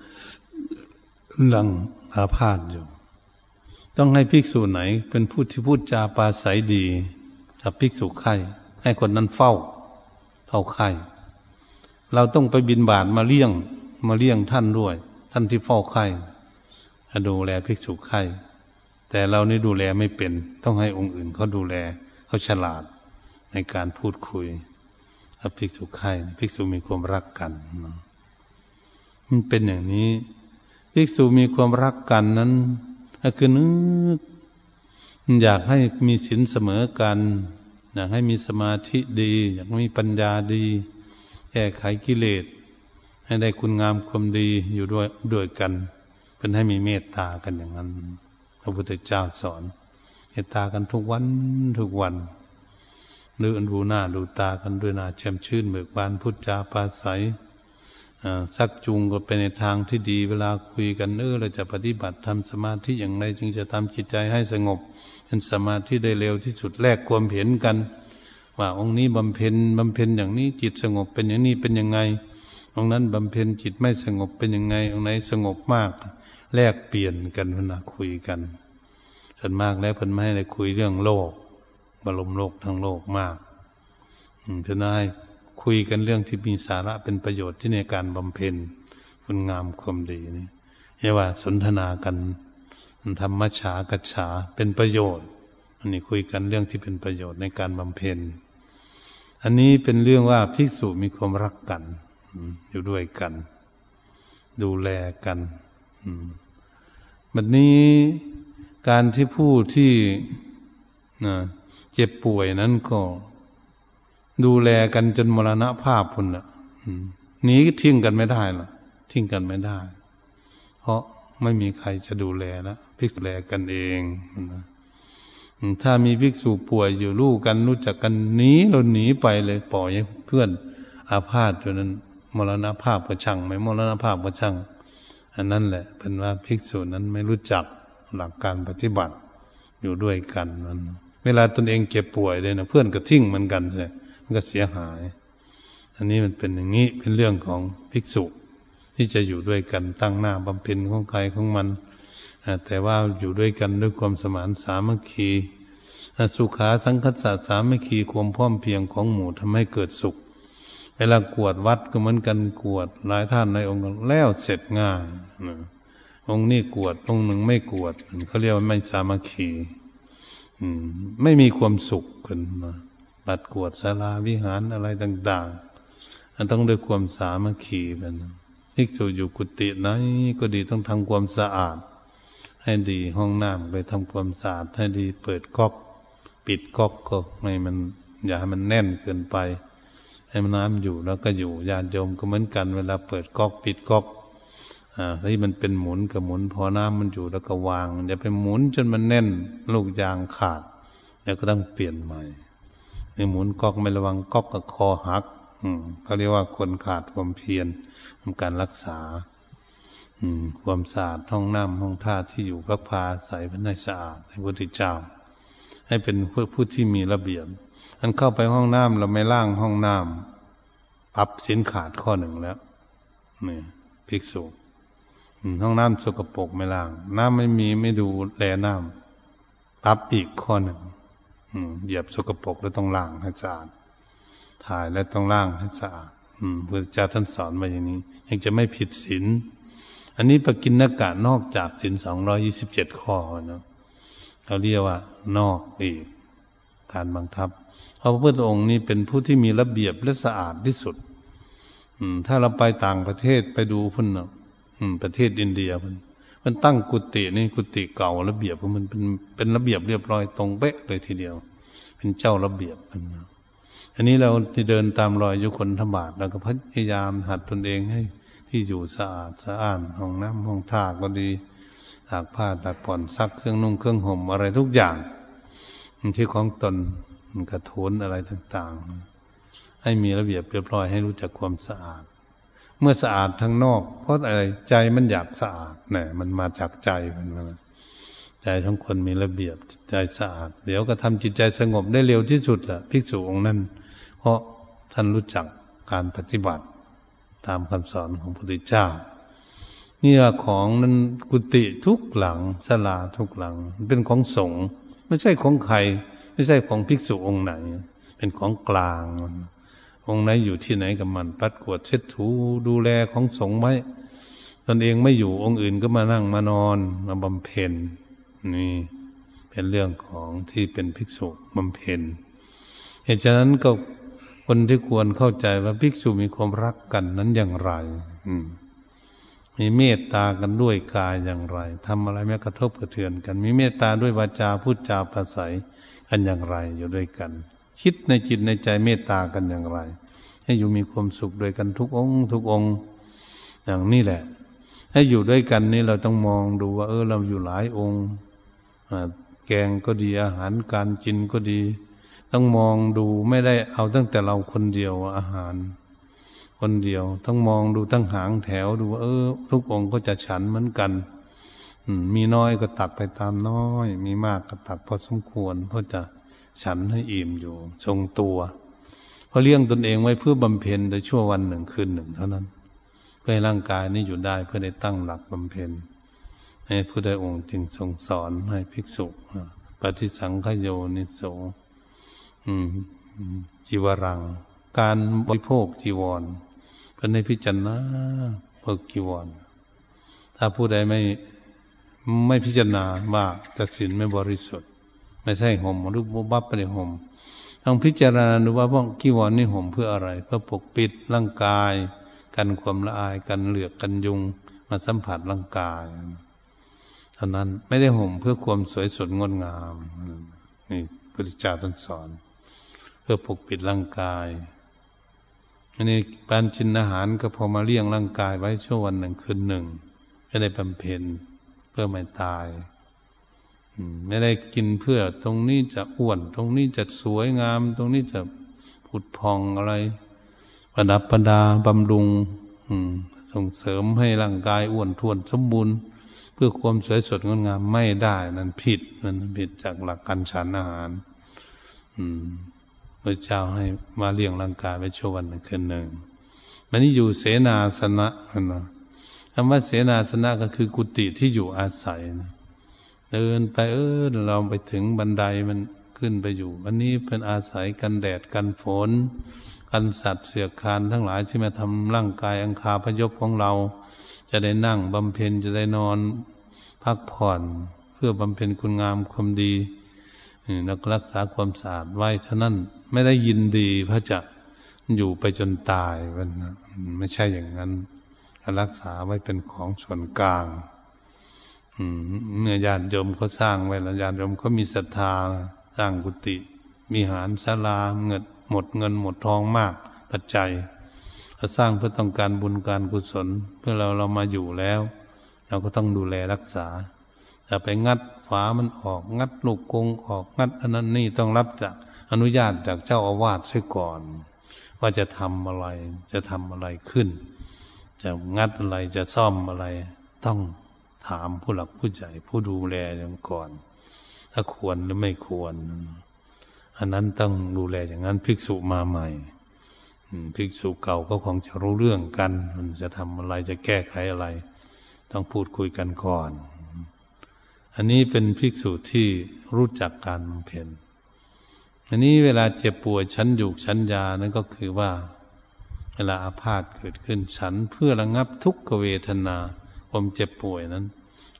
หลังอาพาธอยู่ ต้องให้ภิกษุไหน เป็นผู้ที่พูดจาปาศัยดีกับภิกษุไข่ให้คนนั้นเฝ้าเฝ้าไข่เราต้องไปบินบาทมาเลี้ยงมาเลี้ยงท่านด้วย ท่านที่เฝ้าไข่ดูแลภิกษุไข่ แต่เรานี่ดูแลไม่เป็น ต้องให้องค์อื่นเขาดูแลเขาฉลาดในการพูดคุยถ้าภิกษุไข่ภิกษุมีความรักกันมันเป็นอย่างนี้ ภิกษุมีความรักกันนั้นก็คือนึกอยากให้มีศีลเสมอกัน อยากให้มีสมาธิดี อยากมีปัญญาดี แก้ไขกิเลส ให้ได้คุณงามความดีอยู่ด้วยด้วยกัน เป็นให้มีเมตตากันอย่างนั้น พระพุทธเจ้าสอนเมตตากันทุกวันทุกวันดูดูหน้าดูตากันด้วยหน้าแช่มชื่นเบิกบานพุทธจาปาศัยสักจูงก็ไปในทางที่ดีเวลาคุยกันเออเราจะปฏิบัติทำสมาธิอย่างไรจึงจะทำจิตใจให้สงบเป็นสมาธิได้เร็วที่สุดแลกความเห็นกัน ว่าองค์นี้บำเพ็ญบำเพ็ญอย่างนี้จิตสงบเป็นอย่างนี้เป็นยังไงองค์นั้นบำเพ็ญจิตไม่สงบเป็นยังไงองค์ไหนสงบมาก แลกเปลี่ยนกันพนาคุยกันส่วนมากแล้วเพิ่นไม่ให้คุยเรื่องโลกบรมโลกทั้งโลกมากเพิ่นให้คุยกันเรื่องที่มีสาระเป็นประโยชน์ที่ในการบำเพ็ญคุณงามความดีนี่เรียกว่าสนทนากันธรรมชากัจฉาเป็นประโยชน์ อันนี้คุยกันเรื่องที่เป็นประโยชน์ในการบำเพ็ญ อันนี้เป็นเรื่องว่าภิกษุมีความรักกัน อยู่ด้วยกัน ดูแลกัน บัดนี้การที่ผู้ที่เจ็บป่วยนั้นก็ ดูแลกันจนมรณะภาพพุ่นอะหนีทิ้งกันไม่ได้หรอกทิ้งกันไม่ได้ เพราะไม่มีใครจะดูแลนะพิกแลกันเองนะถ้ามีภิกษุป่วยอยู่ลูกกันรู้จักกันหนีเราหนีไปเลยปล่อยเพื่อนอาพาธจนนั้น มรณภาพก็ช่างไหมมรณภาพก็ช่าง อันนั้นแหละเป็นว่าภิกษุนั้นไม่รู้จักหลักการปฏิบัติอยู่ด้วยกันมันเวลาตนเองเจ็บป่วยเลยนะเพื่อนก็ทิ้งเหมือนกันเลยมันก็เสียหาย อันนี้มันเป็นอย่างนี้เป็นเรื่องของภิกษุ ที่จะอยู่ด้วยกันตั้งหน้าบำเพ็ญของใครของมันแต่ว่าอยู่ด้วยกันด้วยความสมานสามัคคีสุขาสังคัสะสามัคคีความพร้อมเพียงของหมู่ทำให้เกิดสุข เวลากวดวัดก็เหมือนกันกวดหลายท่านในองค์แล้วเสร็จง่ายองค์นี้กวดองค์หนึ่งไม่กวดเขาเรียกว่าไม่สามัคคีไม่มีความสุขขึ้นมาบัดกวดศาลาวิหารอะไรต่าง ๆ อันต้องด้วยความสามัคคีเป็นภิกษุอยู่กุฏิไหนก็ดีต้องทำความสะอาด ให้ดีห้องน้ำไปทำความสะอาดให้ดีเปิดก๊อก ปิดก๊อกก็ไม่มัน อย่าให้มันแน่นเกินไป ให้มันน้ำอยู่แล้วก็อยู่ญาติโยมก็เหมือนกัน เวลาเปิดก๊อกปิดก๊อกอ่าที่มันเป็นหมุนกับหมุน พอน้ำมันอยู่แล้วก็วางอย่าไปหมุนจนมันแน่น ลูกยางขาด แล้วก็ต้องเปลี่ยนใหม่หมุนก๊อกไม่ระวังก๊อกกับคอหัก อืมเขาเรียกว่าคนขาดความเพียรทำการรักษา อืม ความสะอาดห้องน้ำห้องท่าที่อยู่พักพาใส่พระนายสะอาดให้พุทธเจ้าให้เป็นผู้ที่มีระเบียบ อันเข้าไปห้องน้ำเราไม่ล่างห้องน้ำปรับสินขาดข้อหนึ่งแล้วนี่ภิกษุห้องน้ำสกปรกไม่ล่าง น้ำไม่มีไม่ดูแลน้ำปรับอีกข้อหนึ่งเหยียบสกปรกแล้วต้องล้างให้สะอาดถ่ายแล้วต้องล้างให้สะอาดพระเจ้าท่านสอนมาอย่างนี้ ยังจะไม่ผิดศีลอันนี้ปกินนากาศนอกจากศีลสองร้อยี่สิบเจ็ดข้อนะเขาเรียกว่า นอกอีก การบังคับ พระพุทธองค์นี้เป็นผู้ที่มีระเบียบและสะอาดที่สุด อืม ถ้าเราไปต่างประเทศไปดูพุ่นนะอืม ประเทศอินเดียมันมันตั้งกุฏินี่กุฏิเก่าระเบียบมันเป็นเป็นระเบียบเรียบร้อยตรงเป๊ะเลยทีเดียว เป็นเจ้าระเบียบมันอันนี้เราเดินตามรอยยุคนธบาตเราก็พยายามหัดตนเองให้ ที่อยู่สะอาดสะอ้านห้องน้ำห้องท่าก็ดีตากผ้าตากผ่อนซักเครื่องนุ่งเครื่องห่มอะไรทุกอย่างที่ของตน กระโถนอะไรต่างๆ ให้มีระเบียบเรียบร้อยให้รู้จักความสะอาด เมื่อสะอาดทั้งนอก เพราะอะไรใจมันอยากสะอาดเนี่ยมันมาจากใจมันมาใจทั้งคนมีระเบียบใจสะอาด เดี๋ยวก็ทำจิตใจสงบได้เร็วที่สุดแหละภิกษุองค์นั้น เพราะท่านรู้จักการปฏิบัติตามคำสอนของพระพุทธเจ้านี่ของนั้นกุฏิทุกหลังสลาทุกหลัง เป็นของสงฆ์ไม่ใช่ของใคร ไม่ใช่ของภิกษุองค์ไหน เป็นของกลาง องค์ไหนอยู่ที่ไหนกับมันปัดกวดเช็ดถูดูแลของสงฆ์ไว้ตนเองไม่อยู่องค์อื่นก็มานั่งมานอนมาบำเพ็ญนี่เป็นเรื่องของที่เป็นภิกษุบำเพ็ญเหตุฉะนั้นก็คนที่ควรเข้าใจว่าภิกษุมีความรักกันนั้นอย่างไร อืมมีเมตตากันด้วยกายอย่างไรทำอะไรไม่กระทบกระเทือนกัน มีเมตตาด้วยวาจาพูดจาภาษา กันอย่างไรอยู่ด้วยกัน คิดในจิตในใจเมตตากันอย่างไร ให้อยู่มีความสุขด้วยกันทุกองค์ ทุกองค์ อย่างนี้แหละ ให้อยู่ด้วยกันนี่เราต้องมองดูว่า เออเราอยู่หลายองค์แกงก็ดีอาหารการกินก็ดี ต้องมองดูไม่ได้เอาตั้งแต่เราคนเดียวอาหาร คนเดียวต้องมองดูตั้งหางแถวดูว่าเออ ทุกองค์ก็จะฉันเหมือนกัน มีน้อยก็ตักไปตามน้อย มีมากก็ตักพอสมควรเพื่อจะฉันให้อิ่มอยู่ ทรงตัวเพราะเลี้ยงตนเองไว้เพื่อบำเพ็ญในชั่ววันหนึ่งคืนหนึ่งเท่านั้น เพื่อให้ร่างกายนี้อยู่ได้เพื่อได้ตั้งหลักบำเพ็ญให้พระได้องค์จึงทรงสอนให้ภิกษุปฏิสังขโยนิโสจีวรัง การบริโภคจีวรเพื่อให้พิจารณาเพิกจีวร ถ้าผู้ใดไม่ ไม่พิจารณาว่าตัดสินไม่บริสุทธิ์ ไม่ใช่ห่มหรือบ,บับไปในห่มต้องพิจารณาดูว่าพวกกีวรนี่ห่มเพื่ออะไร เพื่อปกปิดร่างกาย กันความละอายกันเหลือกกันยุงมาสัมผัสร่างกายเท่านั้นไม่ได้ห่มเพื่อความสวยสดงดงามนี่พระเจ้าท่านสอน เพื่อปกปิดร่างกายอันนี้การชินอาหารก็พอมาเลี้ยงร่างกายไว้ช่ววันหนึ่งคืนหนึ่งไม่ได้บำเพ็ญ พื่อไม่ตายไม่ได้กินเพื่อตรงนี้จะอ้วน ตรงนี้จะสวยงาม ตรงนี้จะผุดพองอะไร ประดับประดาบำรุงส่งเสริมให้ร่างกายอ้วนท้วนสมบูรณ์ เพื่อความสวยสดงดงามไม่ได้ นั้นผิดนั้นผิดจากหลักการฉันอาหาร อืมพระเจ้าให้มาเลี้ยงร่างกายไว้ชั่ววันหนึ่งคืนหนึ่งมันนี่อยู่เสนาสนะนะ คำว่าเสนาสนะก็คือกุฏิที่อยู่อาศัยนะเดินไปเออเราไปถึงบันไดมันขึ้นไปอยู่วันนี้เป็นอาศัยกันแดดกันฝนกันสัตว์เสือคานทั้งหลายที่มาทำร่างกายอังคาพยพของเรา จะได้นั่งบำเพ็ญจะได้นอนพักผ่อน เพื่อบำเพ็ญคุณงามความดีนักรักษาความสะอาดไว้เท่านั้นไม่ได้ยินดีพระจะอยู่ไปจนตายมันไม่ใช่อย่างนั้น รักษาไว้เป็นของส่วนกลางเมื่อญาติโยมเขาสร้างไว้แล้วญาติโยมเขามีศรัทธาสร้างกุฏิมีหารศาลาเงินหมดเงินหมดทองมากปัจจัยเราสร้างเพื่อต้องการบุญการกุศล เพื่อเราเรามาอยู่แล้ว เราก็ต้องดูแลรักษาอย่าไปงัดฝามันออกงัดลูกกงออกงัดอันนั้นนี่ต้องรับจากอนุญาตจากเจ้าอาวาสเสียก่อน ว่าจะทำอะไรจะทำอะไรขึ้น จะงัดอะไรจะซ่อมอะไร ต้องถามผู้หลักผู้ใหญ่ผู้ดูแลอย่างก่อน ถ้าควรหรือไม่ควร อันนั้นต้องดูแลอย่างนั้นภิกษุมาใหม่ภิกษุเก่าก็คงจะรู้เรื่องกัน มันจะทำอะไรจะแก้ไขอะไร ต้องพูดคุยกันก่อน อันนี้เป็นภิกษุที่รู้จักการบำเพ็ญอันนี้เวลาเจ็บป่วยชั้นอยู่ชั้นยานั่นก็คือว่า เวลาอาพาธเกิดขึ้น ฉันเพื่อระงับทุกขเวทนาความเจ็บป่วยนั้น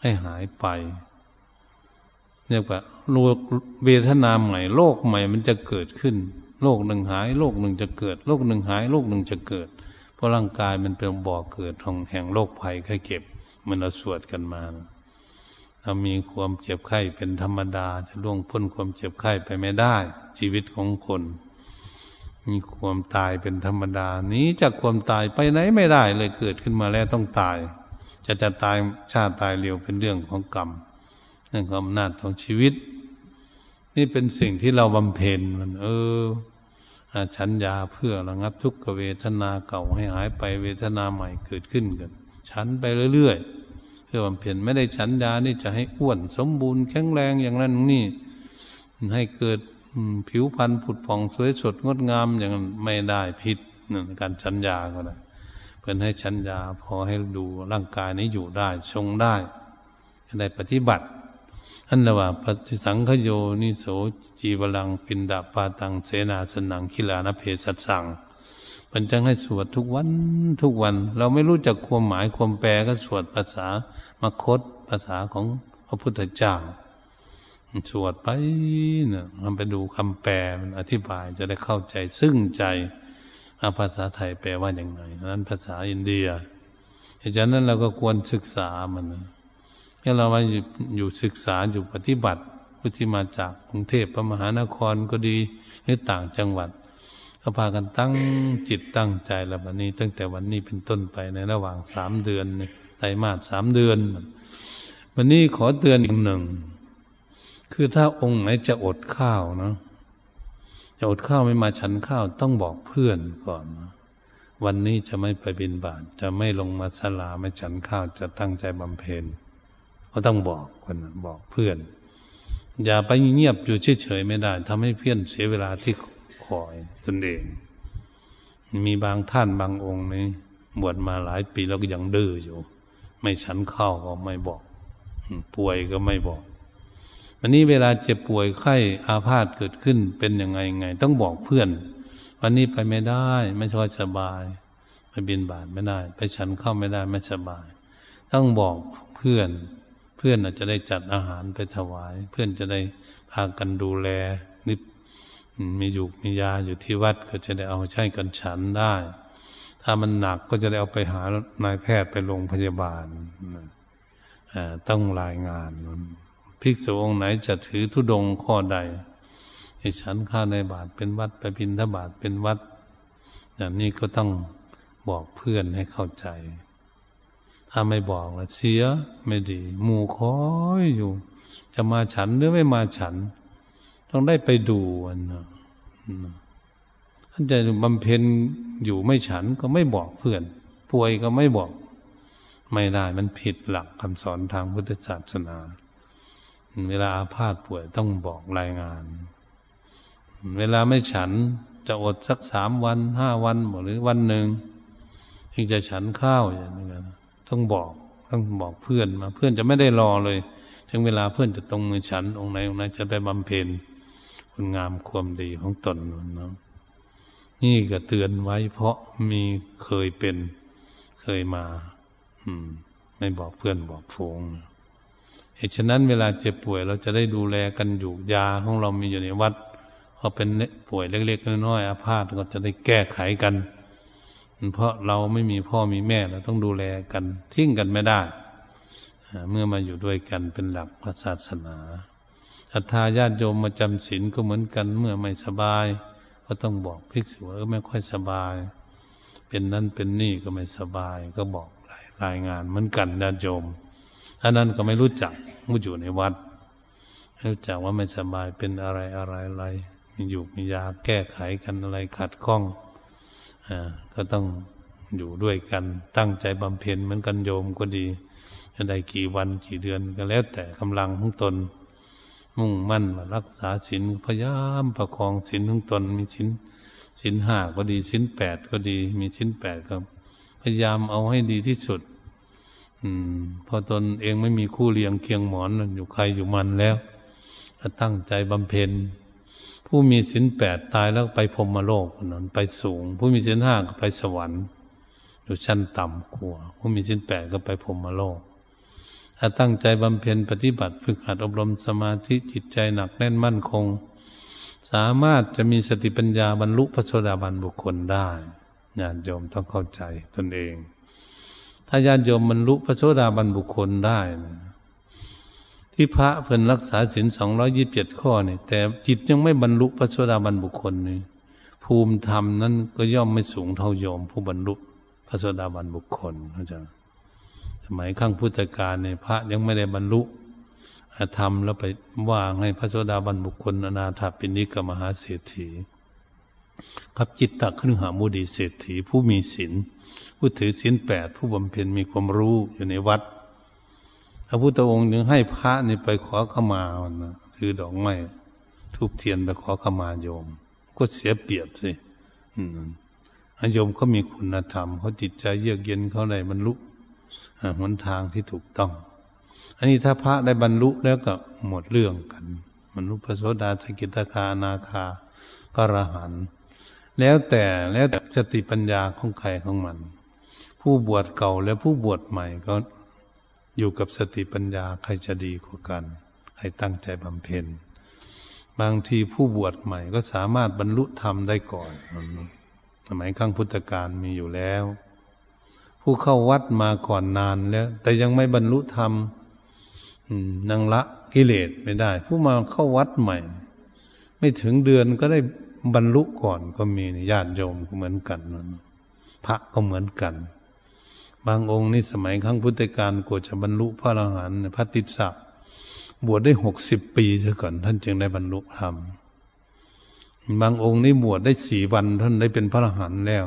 ให้หายไปเรียกว่าโลกเวทนาใหม่ โลกใหม่มันจะเกิดขึ้น โลกหนึ่งหาย โลกหนึ่งจะเกิด โลกหนึ่งหาย โลกหนึ่งจะเกิด เพราะร่างกายมันเป็นบ่อเกิดของแห่งโรคภัยไข้เก็บมันเราสวดกันมาถ้ามีความเจ็บไข้เป็นธรรมดาจะล่วงพ้นความเจ็บไข้ไปไม่ได้ ชีวิตของคน มีความตายเป็นธรรมดานี้จากความตายไปไหนไม่ได้เลยเกิดขึ้นมาแล้วต้องตาย จะจะตายชาติตายเร็วเป็นเรื่องของกรรมเรื่องของอำนาจของชีวิต นี่เป็นสิ่งที่เราบำเพ็ญมัน เออฉันยาเพื่อระงับทุกขเวทนาเก่าให้หายไปเวทนาใหม่เกิดขึ้นกันฉันไปเรื่อยๆเพื่อบำเพ็ญไม่ได้ฉันยานี่จะให้อ้วนสมบูรณ์แข็งแรงอย่างนั้นนี่ ให้เกิด ผิวพรรณผุดผ่องสวยสดงดงามอย่างนั้นไม่ได้ผิดนั่นการฉันยาก็ได้เพื่อให้ชัญญาพอให้ดูร่างกายนี้อยู่ได้ทรงได้ได้ปฏิบัติอันละว่าปฏิสังขโยนิโสจีวลังปินดาปาตังเสนาสนังคิลานเพสัสังมันจังให้สวดทุกวันทุกวัน เราไม่รู้จักความหมายความแปลก็สวดภาษามคตภาษาของพระพุทธเจ้า สวดไปเนี่ยมันไปดูคำแปลมันอธิบายจะได้เข้าใจซึ่งใจภาษาไทยแปลว่าอย่างไรนั้นภาษาอินเดียเหตุฉะนั้นเราก็ควรศึกษามันให้เรามาอยู่ศึกษาอยู่ปฏิบัติผู้ที่มาจากกรุงเทพพระมหานครก็ดีหรือต่างจังหวัด ก็พากันตั้งจิตตั้งใจแล้ววันนี้ ตั้งแต่วันนี้เป็นต้นไปในระหว่างสามเดือนไตรมาสสามเดือน วันนี้ขอเตือนอีกหนึ่ง คือถ้าองค์ไหนจะอดข้าวนะจะอดข้าวไม่มาฉันข้าวต้องบอกเพื่อนก่อนวันนี้จะไม่ไปบินบาตจะไม่ลงมาสลาไม่ฉันข้าวจะตั้งใจบำเพ็ญก็ต้องบอกคนบอกเพื่อน อย่าไปเงียบอยู่เฉยๆไม่ได้ทำให้เพื่อนเสียเวลาที่คอยตนเอง มีบางท่านบางองค์นี่บวชมาหลายปีแล้วก็ยังดื้ออยู่ ไม่ฉันข้าวก็ไม่บอก ป่วยก็ไม่บอก วันนี้เวลาเจ็บป่วยไข้อาพาธเกิดขึ้นเป็นยังไงไง ต้องบอกเพื่อน วันนี้ไปไม่ได้ ไม่ช่วยสบาย ไปบินบาตไม่ได้ ไปฉันเข้าไม่ได้ไม่สบาย ต้องบอกเพื่อน เพื่อนอาจจะได้จัดอาหารไปถวาย เพื่อนจะได้พากันดูแลนิดมีอยู่มียาอยู่ที่วัดก็จะได้เอาใช้กันฉันได้ ถ้ามันหนักก็จะได้เอาไปหานายแพทย์ไปโรงพยาบาลต้องรายงาน ภิกษุองค์ไหนจะถือธุดงข้อใดให้ฉันข้าในบาทเป็นวัดไปพินทบาทเป็นวัดอย่างนี้ก็ต้องบอกเพื่อนให้เข้าใจ ถ้าไม่บอกละเสียไม่ดีหมู่คอยอยู่ จะมาฉันหรือไม่มาฉัน ต้องได้ไปดูอันนะท่านจะบำเพ็ญอยู่ไม่ฉันก็ไม่บอกเพื่อน ป่วยก็ไม่บอก ไม่ได้มันผิดหลักคำสอนทางพุทธศาสนา เวลาอาพาธป่วยต้องบอกรายงาน เวลาไม่ฉันจะอดสักสามวันห้าวันหรือวันหนึ่งถึงจะฉันข้าวอย่างนี้นะต้องบอกต้องบอกเพื่อนมา เพื่อนจะไม่ได้รอเลย ถึงเวลาเพื่อนจะตรงมือฉันองค์ไหนองค์ไหนจะไปบำเพ็ญคุณงามความดีของตนเนาะนี่ก็เตือนไว้ เพราะมีเคยเป็นเคยมา อืม ไม่บอกเพื่อนบอกฟูง เหตุฉะนั้นเวลาเจ็บป่วยเราจะได้ดูแลกันอยู่ยาของเรามีอยู่ในวัดพอเป็นป่วยเล็กๆน้อยๆอาพาธก็จะได้แก้ไขกัน เพราะเราไม่มีพ่อมีแม่เราต้องดูแลกันทิ้งกันไม่ได้ เมื่อมาอยู่ด้วยกันเป็นหลักพระศาสนาอัธาญาติโยมมาจำศีลก็เหมือนกันเมื่อไม่สบาย ก็ต้องบอกภิกษุว่าไม่ค่อยสบาย เป็นนั่นเป็นนี่ก็ไม่สบาย ก็บอกรายงานเหมือนกันญาติโยม อันนั้นก็ไม่รู้จักมื่อยู่ในวัดรู้จักว่าไม่สบายเป็นอะไรอะไรอะไรมีอยู่มียาแก้ไขกันอะไรขัดข้องอ่าก็ต้องอยู่ด้วยกันตั้งใจบำเพ็ญเหมือนกันโยมก็ดีจะได้กี่วันกี่เดือนก็แล้วแต่กำลังของตน มุ่งมั่นมารักษาศีลพยายามประคองศีลของตน มีศีลศีลห้าก็ดีศีลแปดก็ดี มีศีลแปดก็พยายามเอาให้ดีที่สุด อืม พอตนเองไม่มีคู่เลี้ยงเคียงหมอนอยู่ใครอยู่มันแล้วตั้งใจบำเพ็ญผู้มีศีลแปดตายแล้วไปพรมโลกนนไปสูง ผู้มีศีลห้าก็ไปสวรรค์อยู่ชั้นต่ำกว่าผู้มีศีลแปดก็ไปพรมโลกถ้าตั้งใจบำเพ็ญปฏิบัติ ฝึกหัดอบรมสมาธิจิตใจหนักแน่นมั่นคง สามารถจะมีสติปัญญาบรรลุพระโสดาบันบุคคลได้ญาติโยมต้องเข้าใจตนเอง ถ้าญาติโยมบรรลุพระโสดาบันบุคคลได้ ที่พระเพิ่นรักษาศีลสองร้อยยิบเจ็ดข้อนี่แต่จิตยังไม่บรรลุพระโสดาบันบุคคลนี่ภูมิธรรมนั้นก็ย่อมไม่สูงเท่าโยม ผู้บรรลุพระโสดาบันบุคคลเข้าใจสมัยข้างพุทธกาลเนี่ยพระยังไม่ได้บรรลุธรรมแล้วไปว่างให้พระโสดาบันบุคคลอนาถาปินิกมหาเศรษฐีกับจิตตะครึ่งหามุดีเศรษฐีผู้มีศีล ผู้ถือศีลแปดผู้บำเพ็ญมีความรู้อยู่ในวัดพระพุทธองค์ยังให้พระนี่ไปขอขมานะถือดอกไม้ทูบเทียนไปขอขมาโยม ก็เสียเปรียบสิอโยมเขามีคุณธรรมเขาจิตใจเยือกเย็นเขาได้บรรลุหนทางที่ถูกต้อง อันนี้ถ้าพระได้บรรลุแล้วก็หมดเรื่องกันบรรลุพระโสดาสกิตาคานาคาพระอรหันต์แล้วแต่แล้วแต่สติปัญญาของใครของมัน ผู้บวชเก่าและผู้บวชใหม่ก็อยู่กับสติปัญญาใครจะดีกว่ากัน ให้ตั้งใจบำเพ็ญ บางทีผู้บวชใหม่ก็สามารถบรรลุธรรมได้ก่อน สมัยข้างพุทธกาลมีอยู่แล้ว ผู้เข้าวัดมาก่อนนานแล้ว แต่ยังไม่บรรลุธรรมนังละกิเลสไม่ได้ ผู้มาเข้าวัดใหม่ ไม่ถึงเดือนก็ได้บรรลุก่อนก็มีญาติโยมก็เหมือนกัน พระก็เหมือนกัน บางองค์นี่สมัยครั้งพุทธกาลกว่าจะบรรลุพระอรหันต์พระติสสะบวชได้หกสิบปีเสียก่อน ท่านจึงได้บรรลุธรรมบางองค์นี่บวชได้สี่วันท่านได้เป็นพระอรหันต์แล้ว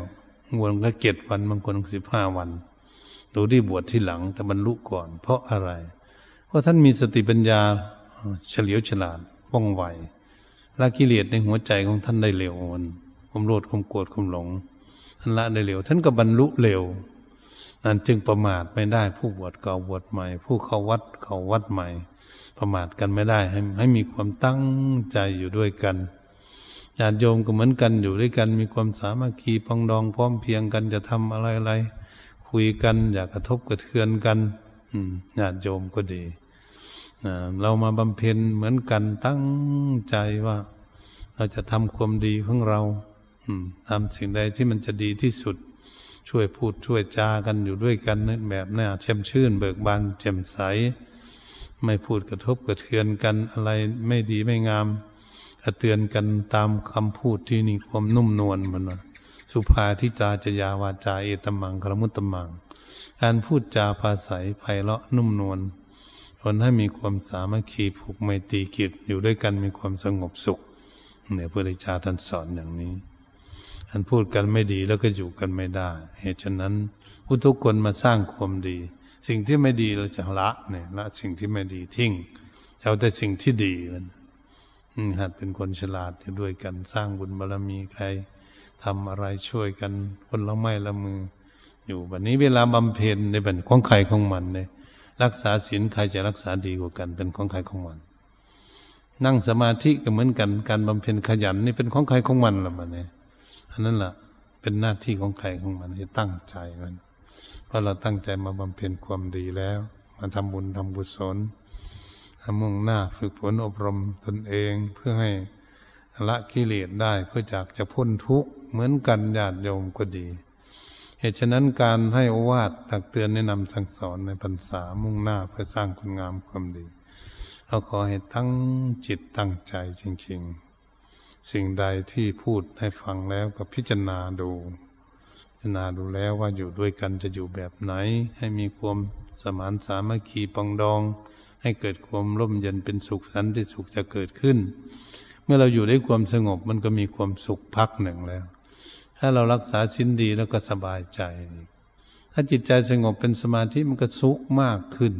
บวชก็เจ็ดวันบางคนสิบห้าวันดูที่บวชที่หลังแต่บรรลุก่อน เพราะอะไร เพราะท่านมีสติปัญญาเฉลียวฉลาดว่องไวละกิเลสในหัวใจของท่านได้เร็วมันความโลภความโกรธความหลงท่านละได้เร็ว ท่านก็บรรลุเร็ว นั่นจึงประมาทไม่ได้ผู้บวชเก่าบวชใหม่ ผู้เข้าวัดเข้าวัดใหม่ ประมาทกันไม่ได้ให้ให้มีความตั้งใจอยู่ด้วยกันญาติโยมก็เหมือนกันอยู่ด้วยกัน มีความสามัคคีปองดองพร้อมเพียงกันจะทำอะไรอะไรคุยกัน อย่ากระทบกระเทือนกันญาติโยมก็ดีเรามาบำเพ็ญเหมือนกันตั้งใจว่า เราจะทำความดีของเราทำสิ่งใดที่มันจะดีที่สุด ช่วยพูดช่วยจากันอยู่ด้วยกันนแบบน่าเช่มชื่น เบิกบานแจ่มใส ไม่พูดกระทบกระเทือนกันอะไรไม่ดีไม่งามกระเตือนกันตามคำพูดที่นี่ความนุ่มนวลมันว่าสุภาทิจาจยาวาจาเอตมังครมุตตมัง การพูดจาภาษาไพเราะนุ่มนวลคนให้มีความสามัคคีผูกไมตรีกิจอยู่ด้วยกันมีความสงบสุขเนี่ยพระเจ้าท่านสอนอย่างนี้ อันพูดกันไม่ดีแล้วก็อยู่กันไม่ได้ เหตุฉะนั้นผู้ทุกคนมาสร้างความดี สิ่งที่ไม่ดีเราจะละเนี่ยละสิ่งที่ไม่ดีทิ้งเอาแต่สิ่งที่ดีมันหัดเป็นคนฉลาดด้วยกันสร้างบุญบารรมีใครทำอะไรช่วยกันคนละไม้ละมือ อยู่แบบนี้เวลาบำเพ็ญในเป็นของใครของมันเนี่ยรักษาศีลใครจะรักษาดีกว่ากัน เป็นของใครของมัน นั่งสมาธิก็เหมือนกันการบำเพ็ญขยันนี่เป็นของใครของมันละมันเนี่ย อันนั้นแหละเป็นหน้าที่ของใครของมันที่ตั้งใจมัน เพราะเราตั้งใจมาบำเพ็ญความดีแล้ว มาทำบุญทำบุญสนมุ่งหน้าฝึกฝนอบรมตนเองเพื่อให้ละกิเลสได้เพื่อจากจะพ้นทุกข์เหมือนกันญาติโยมก็ดี เหตุฉะนั้นการให้อวาทตักเตือนแนะนำสั่งสอนในพรรษามุ่งหน้าเพื่อสร้างคุณงามความดีเราขอให้ตั้งจิตตั้งใจจริง ๆ สิ่งใดที่พูดให้ฟังแล้วก็พิจารณาดู พิจารณาดูแล้วว่าอยู่ด้วยกันจะอยู่แบบไหน ให้มีความสมานสามัคคีปองดอง ให้เกิดความร่มเย็นเป็นสุขสันติสุขจะเกิดขึ้น เมื่อเราอยู่ด้วยความสงบมันก็มีความสุขพักหนึ่งแล้ว ถ้าเรารักษาสิ้นดีแล้วก็สบายใจ ถ้าจิตใจสงบเป็นสมาธิมันก็สุขมากขึ้น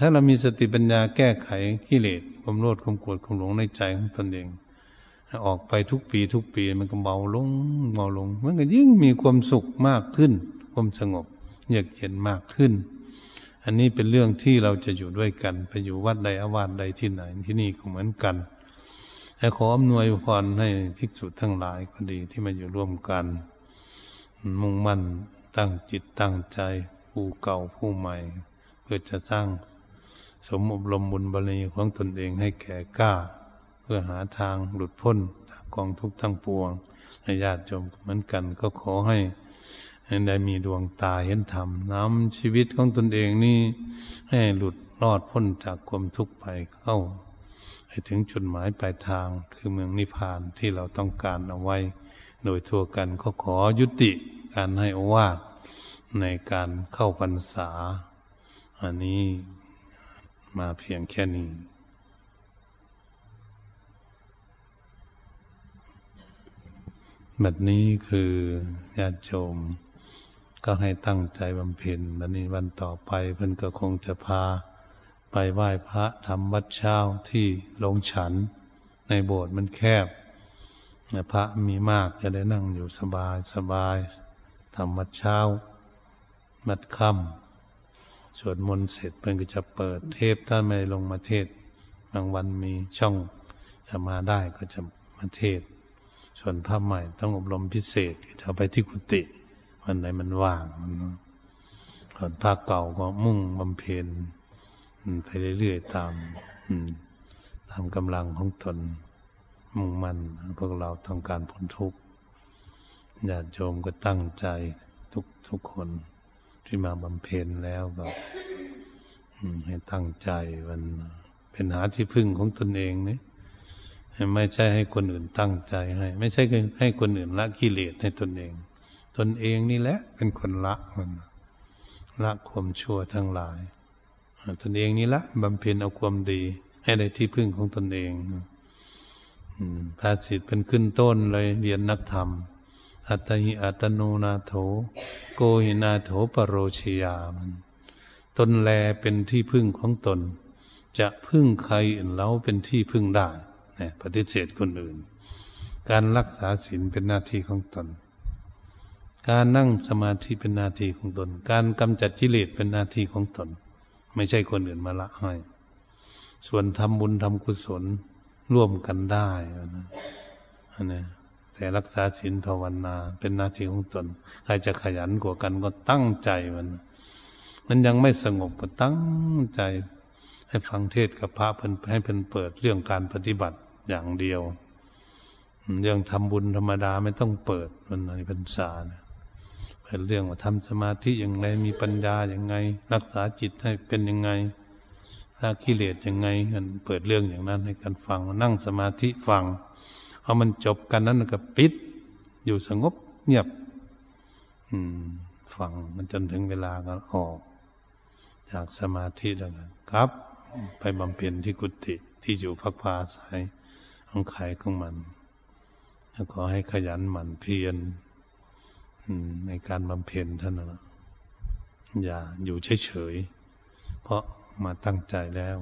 ถ้าเรามีสติปัญญาแก้ไขกิเลสความโลภความโกรธความหลงในใจของตนเอง ออกไปทุกปีทุกปีมันก็เบาลงเบาลง มันก็ยิ่งมีความสุขมากขึ้น ความสงบเยือกเย็นมากขึ้น อันนี้เป็นเรื่องที่เราจะอยู่ด้วยกัน ไปอยู่วัดใดอาวาสใดที่ไหนที่นี่ก็เหมือนกันและขออำนวยพรให้ภิกษุทั้งหลายก็ดีที่มาอยู่ร่วมกัน มุ่งมั่นตั้งจิตตั้งใจผู้เก่าผู้ใหม่ เพื่อจะสร้างสมอบรมบุญบารมีของตนเองให้แก่กล้า พื่อหาทางหลุดพ้นจากกองทุกข์ทั้งปวงญาติโยมเหมือนกันก็ขอให้ได้มีดวงตาเห็นธรรมนำชีวิตของตนเองนี่ให้หลุดรอดพ้นจากความทุกข์ไปเข้าให้ถึงจุดหมายปลายทางคือเมืองนิพพานที่เราต้องการเอาไว้ โดยทั่วกันก็ขอยุติการให้อวาดในการเข้าพรรษา อันนี้มาเพียงแค่นี้ บบนี้คือญาติโยมก็ให้ตั้งใจบำเพ็ญวันนี้วันต่อไปเพื่อนก็คงจะพา ไปไหว้พระทำวัดเช้าที่ลงฉัน ในโบสถ์มันแคบพระมีมากจะได้นั่งอยู่สบายสบายทำวัดเช้ามัดค่ำสวดมนต์เสร็จเพื่อนก็จะเปิดเทปถ้าไม่ลงมาเทศบางวันมีช่องจะมาได้ก็จะมาเทศ ส่วนพระใหม่ต้องอบรมพิเศษจะไปที่กุฏิวันไหนมันว่างส่วนพระเก่าก็มุ่งบำเพ็ญไปเรื่อยๆตามตามกำลังของตน มุ่งมั่นพวกเราต้องการพ้นทุกข์ญาติโยมก็ตั้งใจทุกทุกคนที่มาบำเพ็ญแล้วก็ให้ตั้งใจมันเป็นหาที่พึ่งของตนเองนี่ ไม่ใช่ให้คนอื่นตั้งใจให้ ไม่ใช่ให้คนอื่นละกิเลสให้ตนเอง ตนเองนี่แหละ เป็นคนละมันละความชั่วทั้งหลายตนเองนี่ละบำเพ็ญเอาความดี ให้ได้ที่พึ่งของตนเองภาษิตเป็นขึ้นต้นเลยเรียนนักธรรม อัตหิอัตโนนาโถ โกหินาโถปโรชยามันตนแลเป็นที่พึ่งของตน จะพึ่งใครอื่นแล้วเป็นที่พึ่งได้ เนี่ยปฏิเสธคนอื่น การรักษาศีลเป็นหน้าที่ของตน การนั่งสมาธิเป็นหน้าที่ของตน การกำจัดกิเลสเป็นหน้าที่ของตน ไม่ใช่คนอื่นมาละให้ส่วนทำบุญทำกุศลร่วมกันได้นะอันนี้แต่รักษาศีลภาวนา เป็นหน้าที่ของตน ใครจะขยันกว่ากันก็ตั้งใจมัน มันยังไม่สงบก็ตั้งใจ ให้ฟังเทศกับพระเพิ่นให้เพิ่นเปิดเรื่องการปฏิบัติ อย่างเดียวเรื่องทำบุญธรรมดาไม่ต้องเปิดมันในพรรษาเนี่ยเป็นเรื่องว่าทำสมาธิอย่างไรมีปัญญาอย่างไง รักษาจิตให้เป็นยังไงละกิเลสยังไงกันเปิดเรื่องอย่างนั้นให้กันฟังนั่งสมาธิฟังพอมันจบกันนั้นก็ปิด อยู่สงบเงียบ อืมฟังมันจนถึงเวลาก็ออก จากสมาธิแล้วครับ ไปบำเพ็ญที่กุฏิที่อยู่พักพาสาย ของใครของมันแล้วขอให้ขยันหมั่นเพียรในการบำเพ็ญท่านนะอย่าอยู่เฉยๆเพราะมาตั้งใจแล้ว